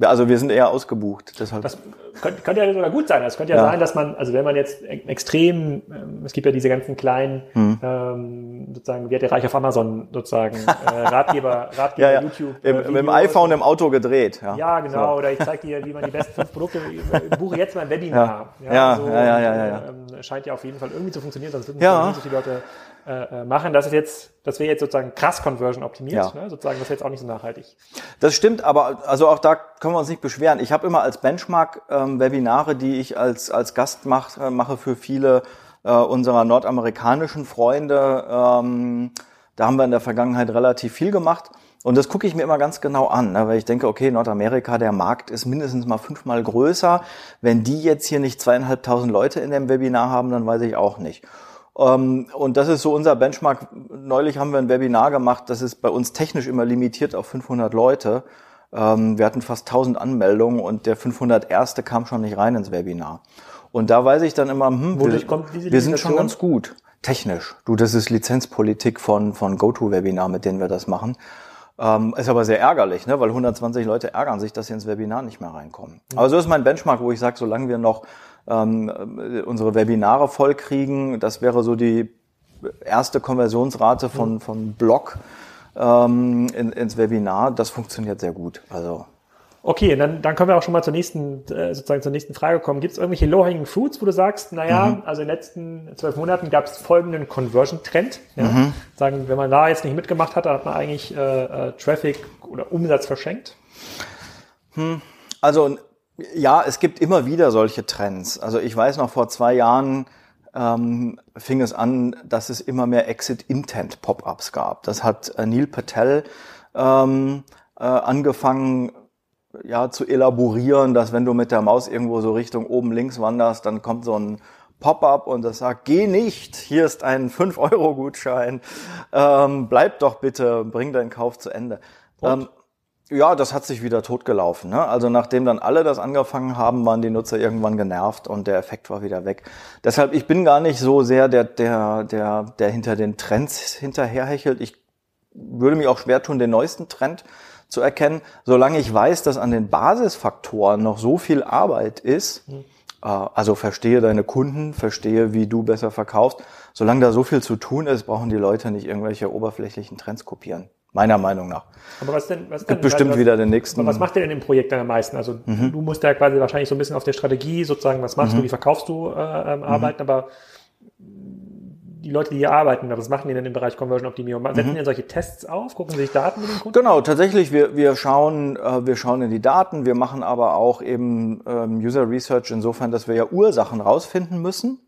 Also wir sind eher ausgebucht. Deshalb. Das könnte, könnte ja sogar gut sein. Es könnte ja, ja, sein, dass man, also wenn man jetzt extrem, ähm, es gibt ja diese ganzen kleinen, hm. ähm, sozusagen, wie hat der Reich auf Amazon sozusagen, äh, <laughs> Ratgeber, Ratgeber ja, ja. YouTube. Äh, Im, mit dem iPhone im Auto gedreht. Ja, ja genau. So. Oder ich zeige dir, wie man die besten fünf Produkte, ich <laughs> buche jetzt mal ein Webinar. Ja, ja, so, ja, ja, ja, ja, ja. Ähm, scheint ja auf jeden Fall irgendwie zu funktionieren, sonst würden ja. nicht so viele Leute äh, äh, machen. Das ist jetzt, das wäre jetzt sozusagen krass Conversion optimiert, ja. ne? sozusagen, das ist jetzt auch nicht so nachhaltig. Das stimmt, aber also auch da können wir uns nicht beschweren. Ich habe immer als Benchmark ähm, Webinare, die ich als als Gast mach, äh, mache für viele äh, unserer nordamerikanischen Freunde. Ähm, da haben wir in der Vergangenheit relativ viel gemacht. Und das gucke ich mir immer ganz genau an, ne, weil ich denke, okay, Nordamerika, der Markt ist mindestens mal fünfmal größer. Wenn die jetzt hier nicht zweieinhalbtausend Leute in dem Webinar haben, dann weiß ich auch nicht. Ähm, und das ist so unser Benchmark. Neulich haben wir ein Webinar gemacht, das ist bei uns technisch immer limitiert auf 500 Leute. Ähm, wir hatten fast 1000 Anmeldungen und der 501. kam schon nicht rein ins Webinar. Und da weiß ich dann immer, hm, wir, wir sind schon ganz gut. Technisch. Du, das ist Lizenzpolitik von, von GoToWebinar, mit denen wir das machen. Ähm, ist aber sehr ärgerlich, ne? weil 120 Leute ärgern sich, dass sie ins Webinar nicht mehr reinkommen. Aber so ist mein Benchmark, wo ich sage, solange wir noch ähm, unsere Webinare vollkriegen. Das wäre so die erste Konversionsrate von, von Blog ähm, in, ins Webinar. Das funktioniert sehr gut. Also Okay, dann, dann können wir auch schon mal zur nächsten, äh, sozusagen zur nächsten Frage kommen. Gibt es irgendwelche low-hanging fruits, wo du sagst, naja, mhm. also in den letzten zwölf Monaten gab es folgenden Conversion-Trend. Ja? Mhm. Sagen, wenn man da jetzt nicht mitgemacht hat, dann hat man eigentlich äh, äh, Traffic oder Umsatz verschenkt. Hm. Also ja, es gibt immer wieder solche Trends. Also ich weiß noch, vor zwei Jahren ähm, fing es an, dass es immer mehr Exit-Intent-Pop-ups gab. Das hat äh, Neil Patel ähm, äh, angefangen ja, zu elaborieren, dass wenn du mit der Maus irgendwo so Richtung oben links wanderst, dann kommt so ein Pop-up und das sagt, geh nicht, hier ist ein 5-Euro-Gutschein, ähm, bleib doch bitte, bring deinen Kauf zu Ende. Ähm, ja, das hat sich wieder totgelaufen. Ne? Also nachdem dann alle das angefangen haben, waren die Nutzer irgendwann genervt und der Effekt war wieder weg. Deshalb, ich bin gar nicht so sehr der, der, der, der hinter den Trends hinterherhechelt. Ich würde mich auch schwer tun, den neuesten Trend zu erkennen, solange ich weiß, dass an den Basisfaktoren noch so viel Arbeit ist. Mhm. Also verstehe deine Kunden, verstehe, wie du besser verkaufst. Solange da so viel zu tun ist, brauchen die Leute nicht irgendwelche oberflächlichen Trends kopieren. Meiner Meinung nach. Aber was denn, was denn? Gibt bestimmt was, wieder den nächsten. Was macht ihr denn im Projekt dann am meisten? Also mhm. du musst ja quasi wahrscheinlich so ein bisschen auf der Strategie sozusagen, was machst mhm. du, wie verkaufst du äh, ähm, mhm. arbeiten, aber die Leute, die hier arbeiten, was machen die denn im Bereich Conversion Optimierung? Setzen mhm. die denn solche Tests auf? Gucken sich Daten mit den Kunden? Genau, tatsächlich. Wir, wir schauen, äh, wir schauen in die Daten. Wir machen aber auch eben ähm, User Research insofern, dass wir ja Ursachen rausfinden müssen.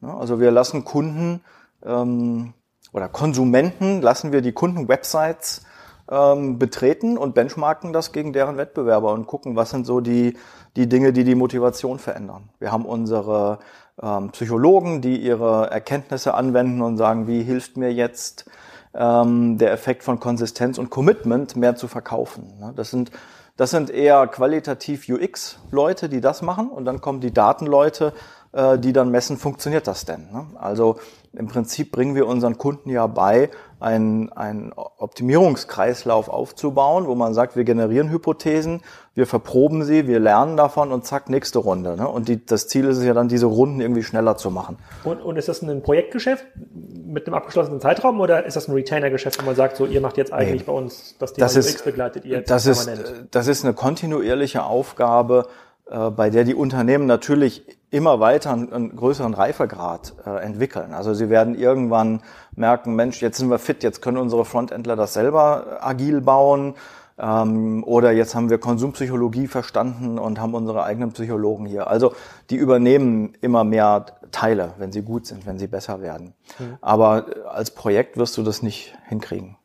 Ja, also wir lassen Kunden ähm, oder Konsumenten lassen wir die Kundenwebsites ähm, betreten und benchmarken das gegen deren Wettbewerber und gucken, was sind so die, die Dinge, die die Motivation verändern. Wir haben unsere ähm, Psychologen, die ihre Erkenntnisse anwenden und sagen, wie hilft mir jetzt ähm, der Effekt von Konsistenz und Commitment mehr zu verkaufen. Ne? Das sind das sind eher qualitativ UX-Leute, die das machen. Und dann kommen die Datenleute, äh, die dann messen, funktioniert das denn? Ne? Also im Prinzip bringen wir unseren Kunden ja bei, einen, einen Optimierungskreislauf aufzubauen, wo man sagt, wir generieren Hypothesen, wir verproben sie, wir lernen davon und zack, nächste Runde. Ne? Und die, das Ziel ist es ja dann, diese Runden irgendwie schneller zu machen. Und, und ist das ein Projektgeschäft mit einem abgeschlossenen Zeitraum oder ist das ein Retainer-Geschäft, wo man sagt, so ihr macht jetzt eigentlich nee. bei uns das Thema das ist, begleitet ihr das permanent? Ist, das ist eine kontinuierliche Aufgabe, äh, bei der die Unternehmen natürlich immer weiter einen, größeren Reifegrad äh, entwickeln. Also sie werden irgendwann merken, Mensch, jetzt sind wir fit, jetzt können unsere Frontendler das selber äh, agil bauen. Ähm, oder jetzt haben wir Konsumpsychologie verstanden und haben unsere eigenen Psychologen hier. Also die übernehmen immer mehr Teile, wenn sie gut sind, wenn sie besser werden. Mhm. Aber als Projekt wirst du das nicht hinkriegen.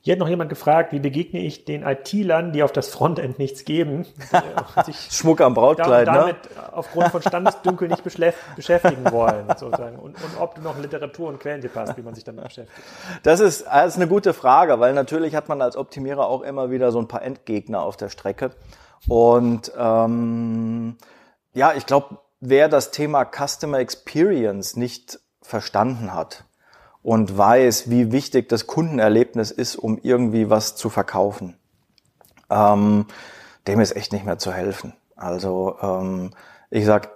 Hier hat noch jemand gefragt, wie begegne ich den IT-Lern, die auf das Frontend nichts geben? <laughs> Schmuck am Brautkleid, damit, ne? damit aufgrund von Standesdünkel nicht beschäftigen wollen, sozusagen. Und, und, ob du noch Literatur und Quellentipp hast, wie man sich damit beschäftigt. Das ist, das ist eine gute Frage, weil natürlich hat man als Optimierer auch immer wieder so ein paar Endgegner auf der Strecke. Und ähm, ja, ich glaube, wer das Thema Customer Experience nicht verstanden hat, und weiß, wie wichtig das Kundenerlebnis ist, um irgendwie was zu verkaufen, ähm, dem ist echt nicht mehr zu helfen. Also ähm, ich sag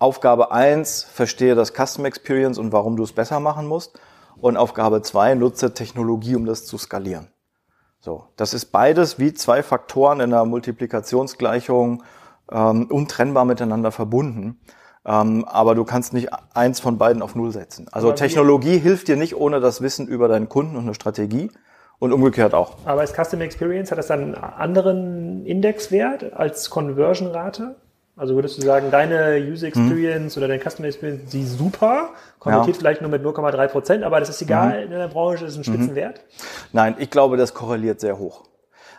Aufgabe eins verstehe das Custom Experience und warum du es besser machen musst. Und Aufgabe zwei nutze Technologie, um das zu skalieren. So, das ist beides wie zwei Faktoren in einer Multiplikationsgleichung ähm, untrennbar miteinander verbunden. Ähm, aber du kannst nicht eins von beiden auf Null setzen. Also Technologie hilft dir nicht ohne das Wissen über deinen Kunden und eine Strategie. Und umgekehrt auch. Aber ist Customer Experience, hat das dann einen anderen Indexwert als Conversion-Rate? Also würdest du sagen, deine User hm. Experience mhm. oder deine Customer Experience, die super, konvertiert ja. vielleicht nur mit 0,3 Prozent, aber das ist egal mhm. in der Branche, ist ein mhm. Spitzenwert? Nein, ich glaube, das korreliert sehr hoch.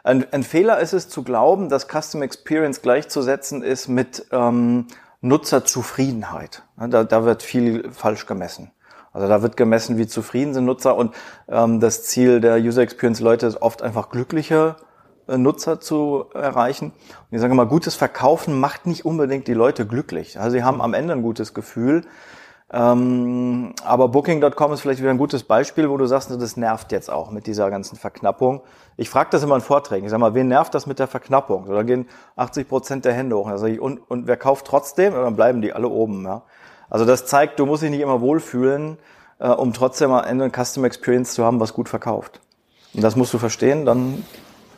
Ein, ein, Fehler ist es zu glauben, dass Customer Experience gleichzusetzen ist mit ähm, Nutzerzufriedenheit. Da, da wird viel falsch gemessen. Also da wird gemessen, wie zufrieden sind Nutzer und ähm, das Ziel der User Experience Leute ist oft einfach glückliche äh, Nutzer zu erreichen. Und ich sage mal, gutes Verkaufen macht nicht unbedingt die Leute glücklich. Also sie haben am Ende ein gutes Gefühl, ähm, aber Booking.com ist vielleicht wieder ein gutes Beispiel, wo du sagst, das nervt jetzt auch mit dieser ganzen Verknappung. Ich frage das immer in Vorträgen. Ich sag mal, wen nervt das mit der Verknappung? So, da gehen 80 Prozent der Hände hoch. Also ich, und, und wer kauft trotzdem? Und dann bleiben die alle oben. Ja? Also das zeigt, du musst dich nicht immer wohlfühlen, äh, um trotzdem am Ende ein Customer Experience zu haben, was gut verkauft. Und das musst du verstehen, dann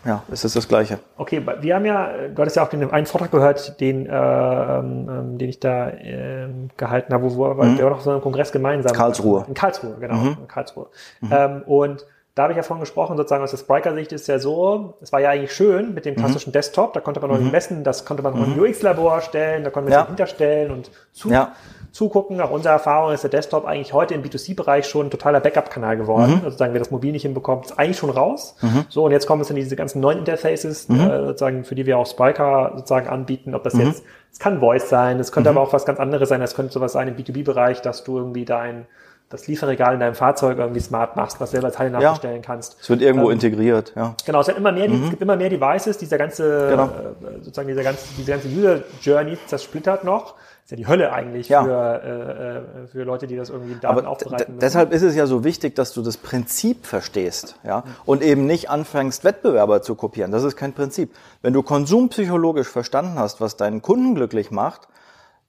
ja, es ist das Gleiche. Okay, wir haben ja, du hattest ja auch den einen Vortrag gehört, den, äh, ähm, den ich da äh, gehalten habe, wo, wo mhm. wir auch noch so einen Kongress gemeinsam. Karlsruhe. In Karlsruhe, genau. Mhm. Karlsruhe. Mhm. Ähm, und da habe ich ja vorhin gesprochen, sozusagen aus der Spriker-Sicht ist ja so, es war ja eigentlich schön mit dem mhm. klassischen Desktop, da konnte man noch mhm. messen, das konnte man noch mhm. UX-Labor stellen, da konnte man ja. hinterstellen und zu. Ja zugucken. Nach unserer Erfahrung ist der Desktop eigentlich heute im B2C-Bereich schon ein totaler Backup-Kanal geworden. Mhm. Also sagen wir das mobil nicht hinbekommt, ist eigentlich schon raus. Mhm. So, und jetzt kommen es in diese ganzen neuen Interfaces, mhm. äh, sozusagen, für die wir auch Spiker sozusagen anbieten, ob das mhm. jetzt, es kann Voice sein, es könnte mhm. aber auch was ganz anderes sein, es könnte sowas sein im B2B-Bereich, dass du irgendwie dein das Lieferregal in deinem Fahrzeug irgendwie smart machst, was selber Teile nachbestellen ja. kannst. Es wird irgendwo ähm, integriert, ja. Genau, es, hat immer mehr, mhm. es gibt immer mehr Devices, dieser ganze, genau. äh, sozusagen dieser ganze, diese ganze User Journey, das splittert noch ist ja die Hölle eigentlich ja. für, äh, äh für Leute, die das irgendwie Daten Aber aufbereiten müssen. Deshalb ist es ja so wichtig, dass du das Prinzip verstehst, ja, und eben nicht anfängst, Wettbewerber zu kopieren. Das ist kein Prinzip. Wenn du konsumpsychologisch verstanden hast, was deinen Kunden glücklich macht,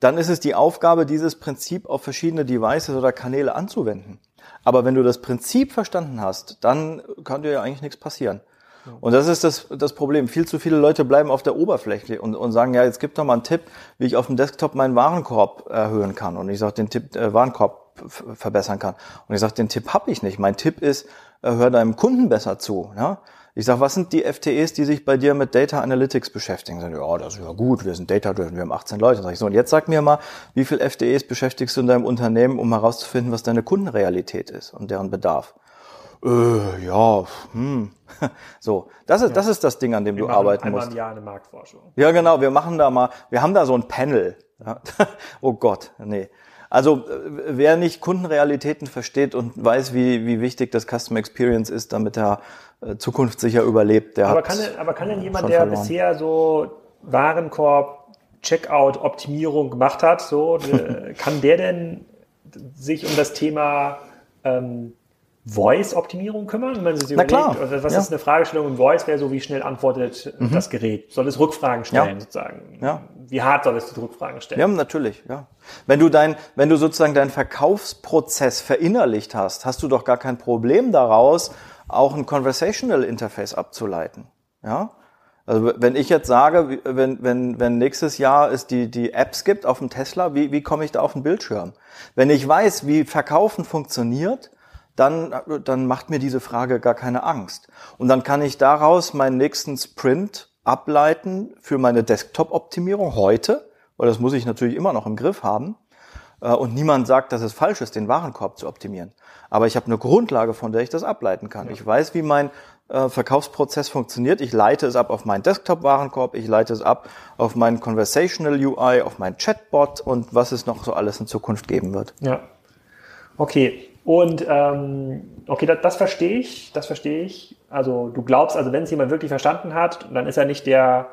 dann ist es die Aufgabe, dieses Prinzip auf verschiedene Devices oder Kanäle anzuwenden. Aber wenn du das Prinzip verstanden hast, dann kann dir ja eigentlich nichts passieren. Und das ist das, das Problem. Viel zu viele Leute bleiben auf der Oberfläche und, und sagen, ja, jetzt gib doch mal einen Tipp, wie ich auf dem Desktop meinen Warenkorb erhöhen kann. Und ich sage, den Tipp äh, Warenkorb verbessern kann. Und ich sage, den Tipp habe ich nicht. Mein Tipp ist, äh, hör deinem Kunden besser zu. Ja? Ich sage, was sind die FTEs, die sich bei dir mit Data Analytics beschäftigen? Sagen, ja, das ist ja gut, wir sind Data-driven, wir haben 18 Leute. Sag ich so, und jetzt sag mir mal, wie viel FTEs beschäftigst du in deinem Unternehmen, um herauszufinden, was deine Kundenrealität ist und deren Bedarf? Äh, ja, hm. <laughs> So, das ist, ja. das ist das Ding, an dem wir du arbeiten einmal musst. Im Jahr eine Marktforschung. Ja, genau. Wir machen da mal, wir haben da so ein Panel. Ja. <laughs> oh Gott, nee. Also äh, wer nicht Kundenrealitäten versteht und weiß, wie, wie wichtig das Customer Experience ist, damit er zukunftssicher überlebt, der aber hat kann, aber kann denn jemand, der verloren. bisher so Warenkorb Checkout-Optimierung gemacht hat, so, <laughs> äh, kann der denn sich um das Thema ähm, Voice-Optimierung kümmern? Wenn man sich Na klar. überlegt, was Ja. ist eine Fragestellung im Voice, wäre so, wie schnell antwortet Mhm. das Gerät? Soll es Rückfragen stellen, Ja. sozusagen? Ja. Wie hart soll es die Rückfragen stellen? Ja, natürlich, ja. Wenn du dein, wenn du sozusagen deinen Verkaufsprozess verinnerlicht hast, hast du doch gar kein Problem daraus, auch ein Conversational Interface abzuleiten. Ja? Also wenn ich jetzt sage, wenn, wenn, wenn nächstes Jahr es die, die Apps gibt auf dem Tesla, wie, wie komme ich da auf den Bildschirm? Wenn ich weiß, wie Verkaufen funktioniert, dann, dann macht mir diese Frage gar keine Angst. Und dann kann ich daraus meinen nächsten Sprint ableiten für meine Desktop-Optimierung heute, weil das muss ich natürlich immer noch im Griff haben. Äh, Und niemand sagt, dass es falsch ist, den Warenkorb zu optimieren. Aber ich habe eine Grundlage, von der ich das ableiten kann. Ich weiß, wie mein äh, Verkaufsprozess funktioniert. Ich leite es ab auf meinen Desktop-Warenkorb, ich leite es ab auf meinen Conversational UI, auf meinen Chatbot und was es noch so alles in Zukunft geben wird. Ja. Okay. Und ähm, okay, das, das verstehe ich, das verstehe ich. Also du glaubst, also wenn es jemand wirklich verstanden hat, dann ist er nicht der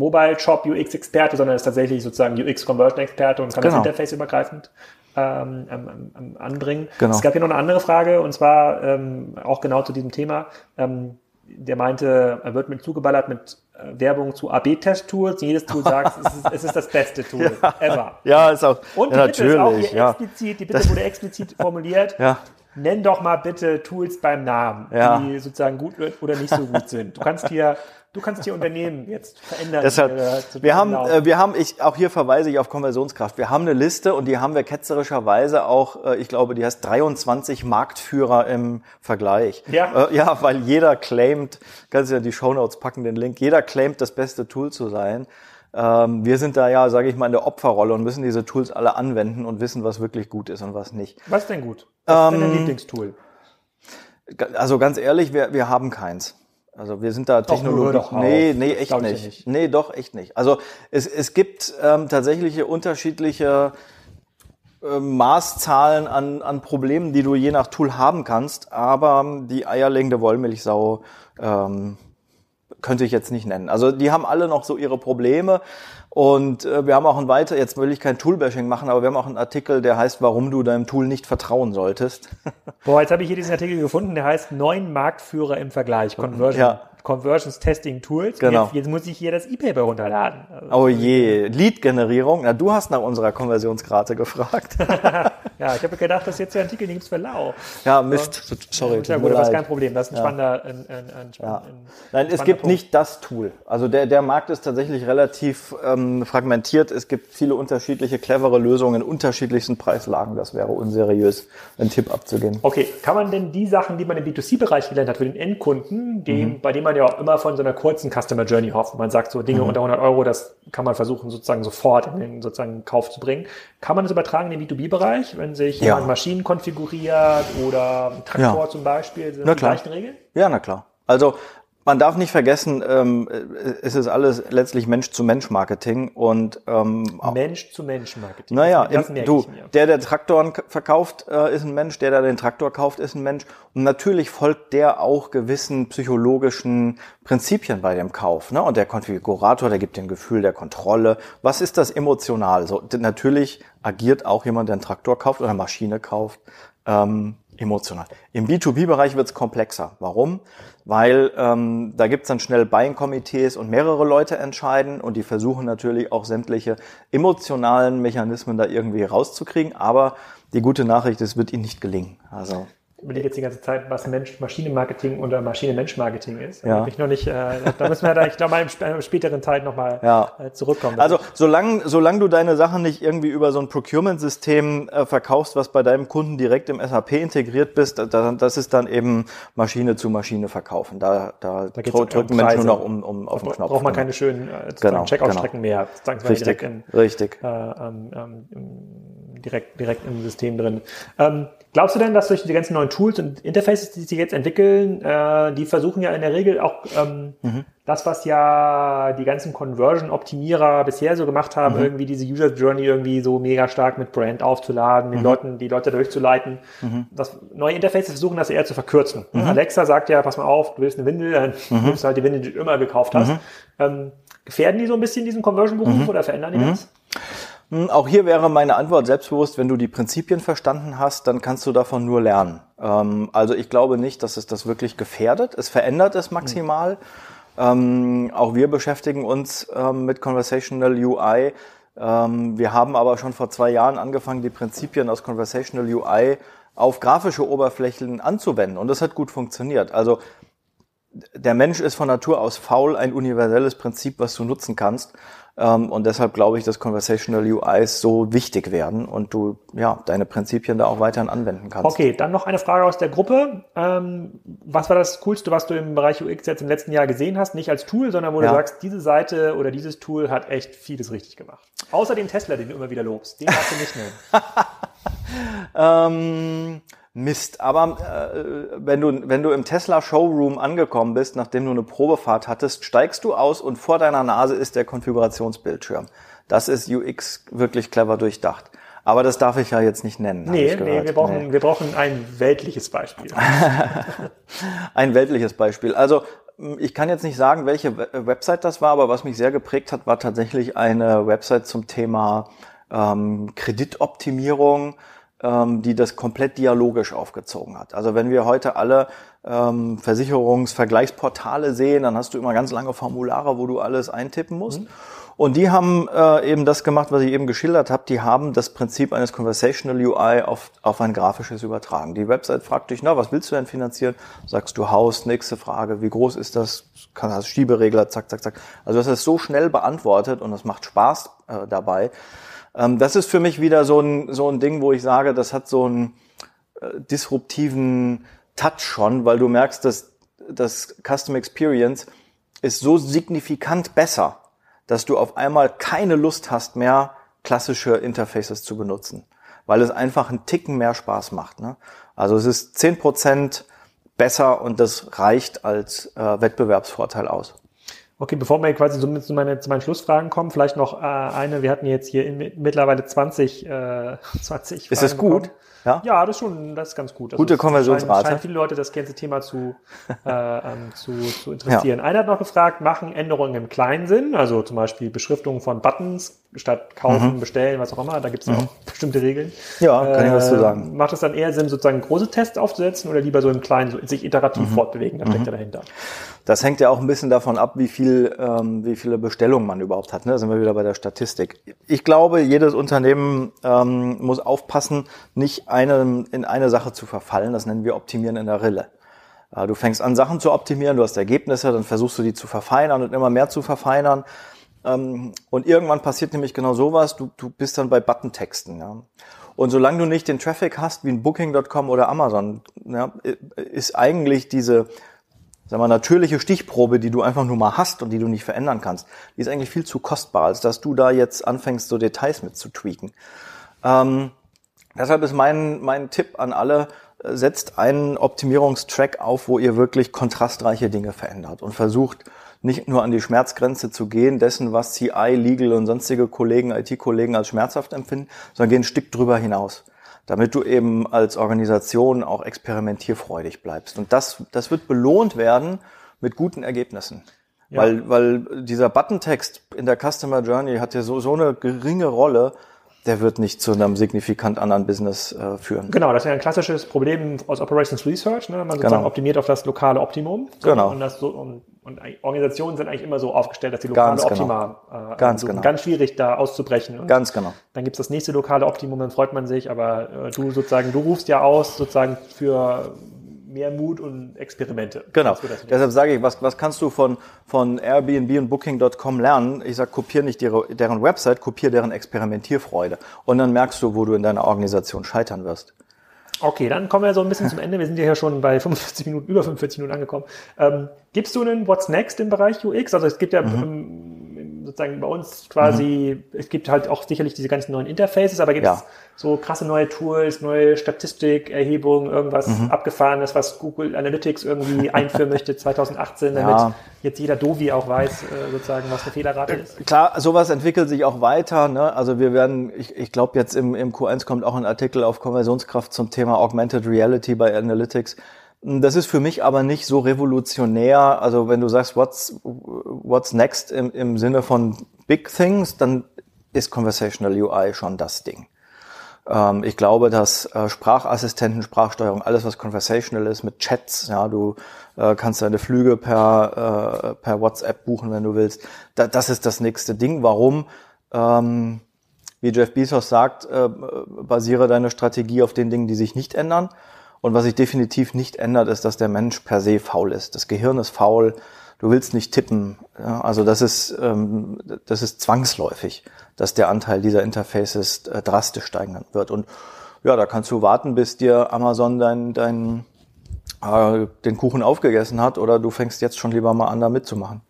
Mobile Shop UX Experte, sondern ist tatsächlich sozusagen UX Conversion Experte und kann Genau. das Interface übergreifend ähm, ähm, anbringen. Genau. Es gab hier noch eine andere Frage und zwar ähm, auch genau zu diesem Thema. Ähm, der meinte, er wird mit zugeballert mit äh, Werbung zu AB-Test-Tools. Jedes Tool sagt, es ist, es ist das beste Tool <laughs> ever. Ja, ist auch Und die ja, Bitte ist auch natürlich. hier Ja. explizit, die Bitte wurde explizit formuliert. Ja. Nenn doch mal bitte Tools beim Namen, Ja. die sozusagen gut oder nicht so gut sind. Du kannst hier, du kannst hier Unternehmen jetzt verändern. Deshalb, wir haben, äh, wir haben, ich, auch hier verweise ich auf Konversionskraft. Wir haben eine Liste und die haben wir ketzerischerweise auch, äh, ich glaube, die heißt 23 Marktführer im Vergleich. Ja. Äh, ja, weil jeder claimt, kannst du ja die Shownotes packen, den Link, jeder claimt, das beste Tool zu sein. Ähm, wir sind da ja, sage ich mal, in der Opferrolle und müssen diese Tools alle anwenden und wissen, was wirklich gut ist und was nicht. Was ist denn gut? Was ist denn Ähm, dein Lieblingstool? Also ganz ehrlich, wir, wir haben keins. Also wir sind da auf. nee, nee, echt nicht. nicht. Nee, doch, echt nicht. Also es, es gibt ähm, tatsächlich unterschiedliche ähm, Maßzahlen an, an Problemen, die du je nach Tool haben kannst, aber ähm, die eierlegende Wollmilchsau ähm, könnte ich jetzt nicht nennen. Also die haben alle noch so ihre Probleme und äh, wir haben auch ein weiter, jetzt will ich kein Toolbashing machen, aber wir haben auch einen Artikel, der heißt, warum du deinem Tool nicht vertrauen solltest. <laughs> Boah, jetzt habe ich hier diesen Artikel gefunden, der heißt Neun Marktführer im Vergleich. Conversion, Ja. Conversions Testing Tools. Genau. Jetzt, jetzt muss ich hier das E-Paper runterladen. Also, Oh je, Lead-Generierung. Na, du hast nach unserer Konversionsrate gefragt. <laughs> ja, ich habe gedacht, das ist jetzt der Artikel, den gibt's für lau. ja, Mist. Sorry, Ja gut, aber das ist kein Problem. Das ist ein spannender, ein, ein, ein, Ja. ein, Nein, es gibt Punkt. nicht das Tool. Also der, der Markt ist tatsächlich relativ ähm, fragmentiert. Es gibt viele unterschiedliche, clevere Lösungen in unterschiedlichsten Preislagen. Das wäre unseriös, einen Tipp abzugeben. Okay, kann man denn die Sachen, die man im B2C-Bereich gelernt hat, für den Endkunden, dem, Mhm. bei dem man ja auch immer von so einer kurzen Customer Journey hofft, man sagt so Mhm. Dinge unter 100 Euro, das kann man versuchen sozusagen sofort in den sozusagen Kauf zu bringen. Kann man das übertragen in den B2B-Bereich, wenn sich Ja. jemand Maschinen konfiguriert oder ein Traktor Ja. zum Beispiel, sind Na die klar. gleichen Regeln? Ja, na klar. Also man darf nicht vergessen, ähm, es ist alles letztlich Mensch-zu-Mensch-Marketing und ähm, Mensch-zu-Mensch-Marketing. Naja, im, du, der, der Traktoren verkauft, äh, ist ein Mensch, der, der den Traktor kauft, ist ein Mensch. Und natürlich folgt der auch gewissen psychologischen Prinzipien bei dem Kauf. Ne? Und der Konfigurator, der gibt den Gefühl der Kontrolle. Was ist das emotional? So, natürlich agiert auch jemand, der einen Traktor kauft oder eine Maschine kauft, ähm, emotional. Im B2B-Bereich wird es komplexer. Warum? Weil ähm, da gibt's dann schnell Buying-Komitees und mehrere Leute entscheiden und die versuchen natürlich auch sämtliche emotionalen Mechanismen da irgendwie rauszukriegen. Aber die gute Nachricht, es wird ihnen nicht gelingen. Also überlege jetzt die ganze Zeit, was Mensch-Maschine-Marketing oder Maschine-Mensch-Marketing ist. Ja. Da, ich noch nicht, äh, da müssen wir da, ich glaube, mal im sp- äh, späteren Teil nochmal Ja. äh, zurückkommen. Also solange solang du deine Sachen nicht irgendwie über so ein Procurement-System äh, verkaufst, was bei deinem Kunden direkt im SAP integriert bist, da, da, das ist dann eben Maschine zu Maschine verkaufen. Da, da, Da geht's drü- um drücken Menschen nur noch um, um auf den Knopf. braucht man genau. keine schönen äh, Genau, Checkout-Strecken mehr. Sagen wir mal Richtig, direkt, in, richtig. äh, ähm, ähm, direkt, direkt im System drin. Ähm, glaubst du denn, dass durch die ganzen neuen Tools und Interfaces, die sich jetzt entwickeln, äh, die versuchen ja in der Regel auch ähm, Mhm. das, was ja die ganzen Conversion-Optimierer bisher so gemacht haben, Mhm. irgendwie diese User Journey irgendwie so mega stark mit Brand aufzuladen, Mhm. den Leuten, die Leute durchzuleiten. Das neue Interfaces versuchen das eher zu verkürzen. Mhm. Alexa sagt ja, pass mal auf, du willst eine Windel, dann nimmst du halt die Windel, die du immer gekauft hast. Mhm. Ähm, Gefährden die so ein bisschen diesen Conversion-Beruf mhm. oder verändern die mhm. das? Hm, auch hier wäre meine Antwort selbstbewusst, wenn du die Prinzipien verstanden hast, dann kannst du davon nur lernen. Ähm, also ich glaube nicht, dass es das wirklich gefährdet. Es verändert es maximal. Mhm. Auch wir beschäftigen uns ähm, mit Conversational UI. Ähm, wir haben aber schon vor zwei Jahren angefangen, die Prinzipien aus Conversational UI auf grafische Oberflächen anzuwenden. Und das hat gut funktioniert. Also der Mensch ist von Natur aus faul, ein universelles Prinzip, was du nutzen kannst. Ähm, und deshalb glaube ich, dass Conversational UIs so wichtig werden und du ja deine Prinzipien da auch weiterhin anwenden kannst. Okay, dann noch eine Frage aus der Gruppe. Ähm, was war das Coolste, was du im Bereich UX jetzt im letzten Jahr gesehen hast? Nicht als Tool, sondern wo ja. du sagst, diese Seite oder dieses Tool hat echt vieles richtig gemacht. Außer den Tesla, den du immer wieder lobst. Den darfst du nicht nennen. <laughs> ähm, Mist. Aber äh, wenn, du, wenn du im Tesla Showroom angekommen bist, nachdem du eine Probefahrt hattest, steigst du aus und vor deiner Nase ist der Konfigurationsbildschirm. Das ist UX wirklich clever durchdacht. Aber das darf ich ja jetzt nicht nennen. Nee, nee, wir brauchen, nee. wir brauchen ein weltliches Beispiel. <laughs> ein weltliches Beispiel. Also ich kann jetzt nicht sagen, welche Website das war, aber was mich sehr geprägt hat, war tatsächlich eine Website zum Thema ähm, Kreditoptimierung ähm, die das komplett dialogisch aufgezogen hat. Also wenn wir heute alle ähm, Versicherungsvergleichsportale sehen, dann hast du immer ganz lange Formulare, wo du alles eintippen musst. Mhm. Und die haben äh, eben das gemacht, was ich eben geschildert habe. Die haben das Prinzip eines Conversational UI auf, auf ein grafisches übertragen. Die Website fragt dich, na, was willst du denn finanzieren? Sagst du Haus, nächste Frage, wie groß ist das? Kann hast Schieberegler, zack, zack, zack. Also das ist so schnell beantwortet und es macht Spaß äh, dabei. Ähm, das ist für mich wieder so ein, so ein Ding, wo ich sage, das hat so einen äh, disruptiven Touch schon, weil du merkst, dass das Custom Experience ist so signifikant besser, dass du auf einmal keine Lust hast mehr, klassische Interfaces zu benutzen, weil es einfach einen Ticken mehr Spaß macht. Ne? Also es ist zehn Prozent besser und das reicht als äh, Wettbewerbsvorteil aus. Okay, bevor wir quasi so zu, meine, zu meinen Schlussfragen kommen, vielleicht noch äh, eine. Wir hatten jetzt hier in, mittlerweile 20, äh, <laughs> 20 Ist das gut? Bekommen. Ja, ja das ist schon, das ist ganz gut. Also Gute Konversionsrate. Scheinen viele Leute das ganze Thema zu, <laughs> äh, ähm, zu, zu interessieren. Ja. Einer hat noch gefragt, machen Änderungen im kleinen Sinn, also zum Beispiel Beschriftungen von Buttons statt kaufen, mhm. bestellen, was auch immer, da gibt es ja mhm. auch bestimmte Regeln. Ja, kann ich was zu sagen. Äh, macht es dann eher Sinn, sozusagen große Tests aufzusetzen oder lieber so im kleinen, so sich iterativ mhm. fortbewegen, da steckt ja mhm. dahinter. Das hängt ja auch ein bisschen davon ab, wie viel, ähm, wie viele Bestellungen man überhaupt hat. Ne? Da sind wir wieder bei der Statistik. Ich glaube, jedes Unternehmen ähm, muss aufpassen, nicht einem in eine Sache zu verfallen. Das nennen wir Optimieren in der Rille. Du fängst an, Sachen zu optimieren, du hast Ergebnisse, dann versuchst du die zu verfeinern und immer mehr zu verfeinern. Ähm, und irgendwann passiert nämlich genau sowas, du, du bist dann bei Buttontexten. Ja. Und solange du nicht den Traffic hast wie ein Booking.com oder Amazon, ja, ist eigentlich diese sag mal, natürliche Stichprobe, die du einfach nur mal hast und die du nicht verändern kannst, die ist eigentlich viel zu kostbar, als dass du da jetzt anfängst, so Details mit zu tweaken. Ähm, deshalb ist mein, mein Tipp an alle, äh, setzt einen Optimierungstrack auf, wo ihr wirklich kontrastreiche Dinge verändert und versucht, nicht nur an die Schmerzgrenze zu gehen, dessen, was CI, Legal und sonstige Kollegen, IT-Kollegen als schmerzhaft empfinden, sondern gehen ein Stück drüber hinaus damit du eben als Organisation auch experimentierfreudig bleibst. Und das, das wird belohnt werden mit guten Ergebnissen. Ja. Weil, weil dieser Buttontext in der Customer Journey hat ja so, so eine geringe Rolle, der wird nicht zu einem signifikant anderen Business äh, führen. Genau, das ist ja ein klassisches Problem aus Operations Research. Ne? Man sozusagen genau. optimiert auf das lokale Optimum. So, genau. Und, das so, und, und, Organisationen sind eigentlich immer so aufgestellt, dass die lokale ganz genau. Optimum äh, ganz, genau. ganz schwierig da auszubrechen. Und ganz genau. Dann gibt's das nächste lokale Optimum, dann freut man sich, aber äh, du sozusagen, du rufst ja aus sozusagen für mehr Mut und Experimente. Genau. Deshalb sage ich, was, was kannst du von, von Airbnb und Booking.com lernen? Ich sage, kopier nicht deren, deren Website, kopier deren Experimentierfreude. Und dann merkst du, wo du in deiner Organisation scheitern wirst. Okay, dann kommen wir so ein bisschen zum Ende. Wir sind ja schon bei 45 Minuten, über 45 Minuten angekommen. Ähm, gibst du einen What's Next im Bereich UX? Also es gibt ja mhm. ähm, sozusagen bei uns quasi, mhm. es gibt halt auch sicherlich diese ganzen neuen Interfaces, aber gibt es ja so krasse neue Tools, neue Statistikerhebungen, irgendwas mhm. abgefahrenes, was Google Analytics irgendwie <laughs> einführen möchte 2018, damit ja. jetzt jeder Dovi auch weiß, äh, sozusagen, was eine Fehlerrate ist. Klar, sowas entwickelt sich auch weiter. Ne? Also wir werden, ich, ich glaube jetzt im, im Q1 kommt auch ein Artikel auf Konversionskraft zum Thema Augmented Reality bei Analytics. Das ist für mich aber nicht so revolutionär. Also wenn du sagst, what's, what's next im, im Sinne von Big Things, dann ist Conversational UI schon das Ding. Ähm, ich glaube, dass äh, Sprachassistenten, Sprachsteuerung, alles was conversational ist mit Chats, ja, du äh, kannst deine Flüge per, äh, per WhatsApp buchen, wenn du willst. Da, das ist das nächste Ding. Warum? Ähm, wie Jeff Bezos sagt, äh, basiere deine Strategie auf den Dingen, die sich nicht ändern. Und was sich definitiv nicht ändert, ist, dass der Mensch per se faul ist. Das Gehirn ist faul. Du willst nicht tippen. Ja, also das ist, ähm, das ist zwangsläufig, dass der Anteil dieser Interfaces äh, drastisch steigen wird. Und ja, da kannst du warten, bis dir Amazon dein, dein, äh, den Kuchen aufgegessen hat oder du fängst jetzt schon lieber mal an, da mitzumachen.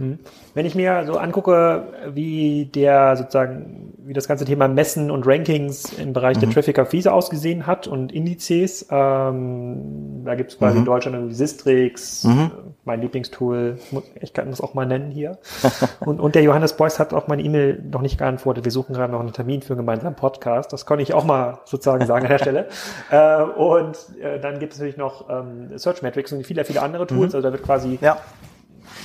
Hm. Wenn ich mir so angucke, wie der sozusagen, wie das ganze Thema Messen und Rankings im Bereich mhm. der Traffic Fees ausgesehen hat und Indizes, ähm, da gibt es quasi mhm. in Deutschland irgendwie Sistrix, mhm. Äh, mein Lieblingstool, ich kann das auch mal nennen hier. <laughs> und, und der Johannes Beuys hat auch meine E-Mail noch nicht geantwortet. Wir suchen gerade noch einen Termin für einen gemeinsamen Podcast. Das kann ich auch mal sozusagen sagen an der Stelle. <laughs> Äh, und äh, dann gibt es natürlich noch ähm, Search Metrics und viele, viele andere Tools. Mhm. Also da wird quasi ja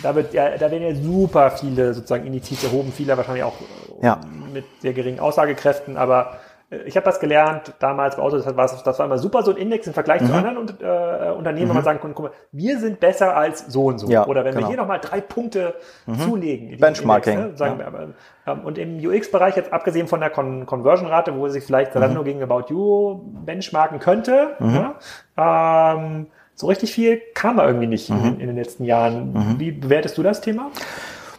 da, wird, ja, da werden ja super viele sozusagen Indizes erhoben, viele wahrscheinlich auch ja. mit sehr geringen Aussagekräften, aber äh, ich habe das gelernt damals bei Autos, das war, das war immer super so ein Index im Vergleich mhm. zu anderen äh, Unternehmen, mhm. wo man sagen konnte, guck mal, wir sind besser als so und so. Ja, Oder wenn genau. wir hier nochmal drei Punkte mhm. zulegen. Benchmarking. Index, ne, ja. wir, ähm, und im UX-Bereich, jetzt abgesehen von der Con Conversion-Rate, wo sich vielleicht Zalando mhm. gegen About You benchmarken könnte, mhm. ja, ähm, so richtig viel kam da irgendwie nicht mhm. in, in, den letzten Jahren. Mhm. Wie bewertest du das Thema?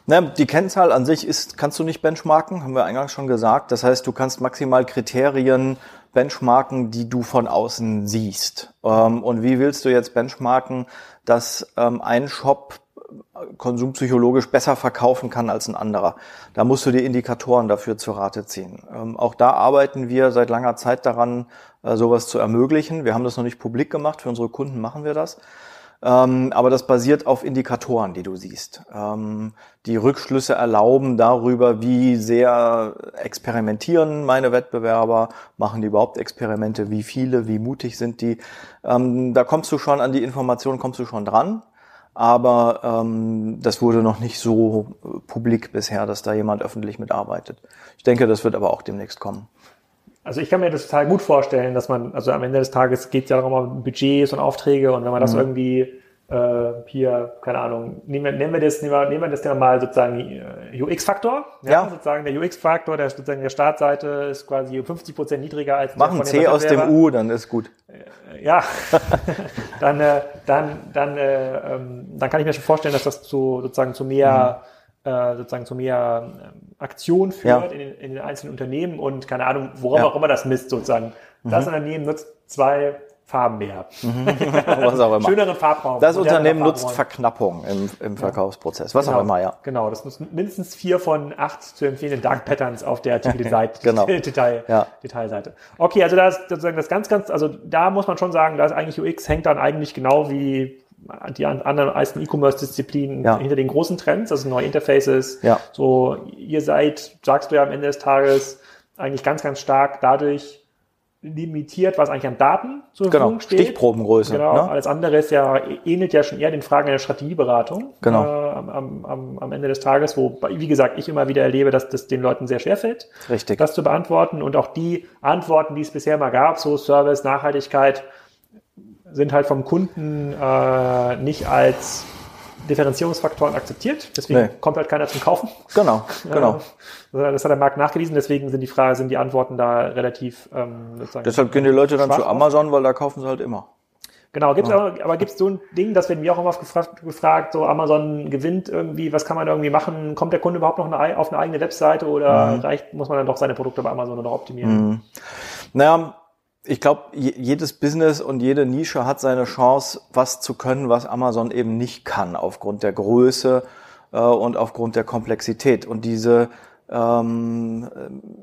Na, die Kennzahl an sich ist, kannst du nicht benchmarken, haben wir eingangs schon gesagt. Das heißt, du kannst maximal Kriterien benchmarken, die du von außen siehst. Ähm, und wie willst du jetzt benchmarken, dass ähm, ein Shop konsumpsychologisch besser verkaufen kann als ein anderer. Da musst du die Indikatoren dafür zur Rate ziehen. Ähm, auch da arbeiten wir seit langer Zeit daran, äh, sowas zu ermöglichen. Wir haben das noch nicht publik gemacht, für unsere Kunden machen wir das. Ähm, aber das basiert auf Indikatoren, die du siehst. Ähm, die Rückschlüsse erlauben darüber, wie sehr experimentieren meine Wettbewerber, machen die überhaupt Experimente, wie viele, wie mutig sind die. Ähm, da kommst du schon an die Informationen, kommst du schon dran aber ähm, das wurde noch nicht so äh, publik bisher, dass da jemand öffentlich mitarbeitet. Ich denke, das wird aber auch demnächst kommen. Also ich kann mir das total gut vorstellen, dass man, also am Ende des Tages geht es ja darum, um Budgets und Aufträge und wenn man das mhm. irgendwie äh, hier, keine Ahnung, nehmen wir, nehmen wir das, nehmen wir, nehmen wir das Thema mal sozusagen äh, UX-Faktor. Ja, ja. Sozusagen der UX-Faktor, der sozusagen der Startseite ist quasi 50 Prozent niedriger als Machen C aus dem U, dann ist gut. Äh, ja, <laughs> dann, äh, dann, dann, äh, ähm, dann kann ich mir schon vorstellen, dass das zu sozusagen zu mehr mhm. äh, sozusagen zu mehr ähm, Aktion führt ja. in, den, in den einzelnen Unternehmen und keine Ahnung, worauf ja. auch immer das misst sozusagen. Das mhm. Unternehmen nutzt zwei Farben mehr. Mhm. <laughs> was auch immer. Schöneren Farbraum. Das Unternehmen nutzt Verknappung im, im Verkaufsprozess. Was genau, auch immer, ja. Genau, das nutzt mindestens vier von acht zu empfehlenden Dark Patterns auf der <laughs> Artikelseite, genau. Detail, ja. Detailseite. Okay, also da ist sozusagen das ganz, ganz, also da muss man schon sagen, da ist eigentlich UX hängt dann eigentlich genau wie die anderen meisten E-Commerce-Disziplinen ja. hinter den großen Trends, also neue Interfaces. Ja. So, ihr seid, sagst du ja am Ende des Tages, eigentlich ganz, ganz stark dadurch limitiert, was eigentlich an Daten zur genau, Verfügung steht. Stichprobengröße. Genau, ne? alles andere ist ja, ähnelt ja schon eher den Fragen einer Strategieberatung genau. Äh, am, am, am Ende des Tages, wo, wie gesagt, ich immer wieder erlebe, dass das den Leuten sehr schwer fällt, Richtig. das zu beantworten. Und auch die Antworten, die es bisher mal gab, so Service, Nachhaltigkeit, sind halt vom Kunden äh, nicht als Differenzierungsfaktoren akzeptiert. Deswegen nee. kommt halt keiner zum Kaufen. Genau, <laughs> genau. Das hat der Markt nachgewiesen. Deswegen sind die Frage, sind die Antworten da relativ. Ähm, sozusagen Deshalb gehen die Leute dann zu Amazon, weil da kaufen sie halt immer. Genau, gibt's ja. aber, aber gibt es so ein Ding, das werden wir auch immer gefragt, gefragt, so Amazon gewinnt irgendwie, was kann man irgendwie machen? Kommt der Kunde überhaupt noch eine, auf eine eigene Webseite oder mhm. reicht, muss man dann doch seine Produkte bei Amazon noch optimieren? Mhm. Naja, ich glaube, jedes Business und jede Nische hat seine Chance, was zu können, was Amazon eben nicht kann, aufgrund der Größe äh, und aufgrund der Komplexität. Und diese, ähm,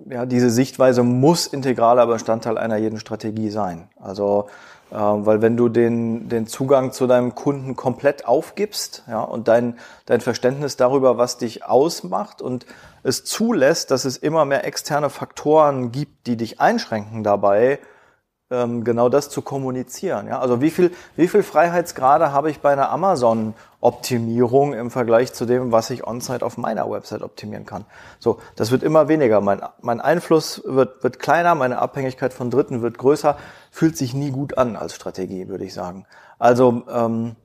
ja, diese Sichtweise muss integraler Bestandteil einer jeden Strategie sein. Also, äh, weil wenn du den, den Zugang zu deinem Kunden komplett aufgibst ja, und dein, dein Verständnis darüber, was dich ausmacht und es zulässt, dass es immer mehr externe Faktoren gibt, die dich einschränken dabei, genau das zu kommunizieren. Ja? Also wie viel, wie viel Freiheitsgrade habe ich bei einer Amazon-Optimierung im Vergleich zu dem, was ich on-site auf meiner Website optimieren kann? So, das wird immer weniger. Mein, mein Einfluss wird, wird kleiner, meine Abhängigkeit von Dritten wird größer, fühlt sich nie gut an als Strategie, würde ich sagen. Also ähm,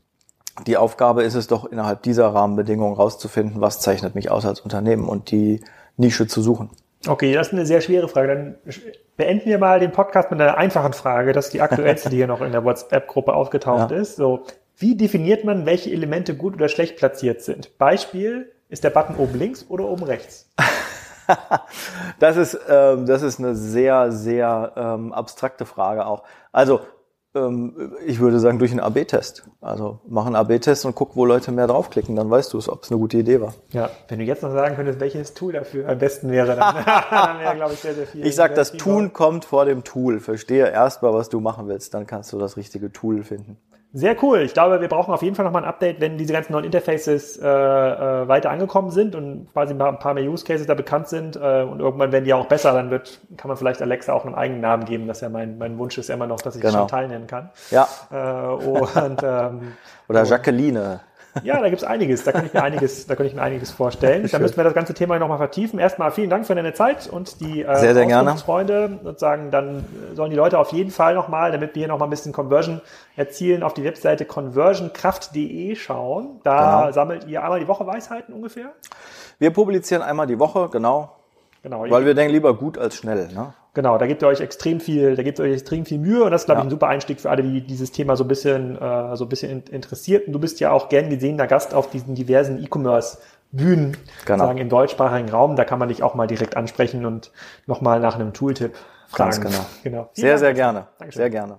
die Aufgabe ist es doch innerhalb dieser Rahmenbedingungen rauszufinden, was zeichnet mich aus als Unternehmen und die Nische zu suchen. Okay, das ist eine sehr schwere Frage. Dann beenden wir mal den Podcast mit einer einfachen Frage. Das ist die aktuellste, die hier noch in der WhatsApp-Gruppe aufgetaucht ja. ist. So, wie definiert man, welche Elemente gut oder schlecht platziert sind? Beispiel, ist der Button oben links oder oben rechts? <laughs> das ist, ähm, das ist eine sehr, sehr ähm, abstrakte Frage auch. Also ich würde sagen, durch einen AB-Test. Also mach einen AB-Test und guck, wo Leute mehr draufklicken, dann weißt du es, ob es eine gute Idee war. Ja, wenn du jetzt noch sagen könntest, welches Tool dafür am besten wäre, dann, <laughs> dann wäre, glaube ich, sehr, sehr viel. Ich sag, das Tun kommt vor dem Tool. Verstehe erstmal, was du machen willst, dann kannst du das richtige Tool finden. Sehr cool. Ich glaube, wir brauchen auf jeden Fall nochmal ein Update, wenn diese ganzen neuen Interfaces äh, äh, weiter angekommen sind und quasi ein paar mehr Use Cases da bekannt sind äh, und irgendwann werden die auch besser, dann wird, kann man vielleicht Alexa auch einen eigenen Namen geben. Das ist ja mein, mein Wunsch ist immer noch, dass ich genau. Chantal nennen kann. Ja. Äh, und, ähm, <laughs> Oder Jacqueline. Ja, da gibt's einiges. Da kann ich mir einiges, da kann ich mir einiges vorstellen. Da müssen wir das ganze Thema nochmal vertiefen. Erstmal vielen Dank für deine Zeit und die äh, sehr, sehr gerne. Freunde sozusagen. Dann sollen die Leute auf jeden Fall nochmal, damit wir hier nochmal ein bisschen Conversion erzielen, auf die Webseite conversionkraft.de schauen. Da genau. sammelt ihr einmal die Woche Weisheiten ungefähr. Wir publizieren einmal die Woche, genau. Genau. Weil wir denken lieber gut als schnell. Ne? Genau, da gebt ihr euch extrem viel, da gebt ihr euch extrem viel Mühe und das ist, glaube ja. ich, ein super Einstieg für alle, die dieses Thema so ein bisschen, äh, so ein bisschen interessiert. Und du bist ja auch gern gesehener Gast auf diesen diversen E-Commerce Bühnen, genau. sagen im deutschsprachigen Raum. Da kann man dich auch mal direkt ansprechen und nochmal nach einem Tooltip fragen. Ganz genau. genau. Sehr, Dank. sehr gerne. Dankeschön. Sehr gerne.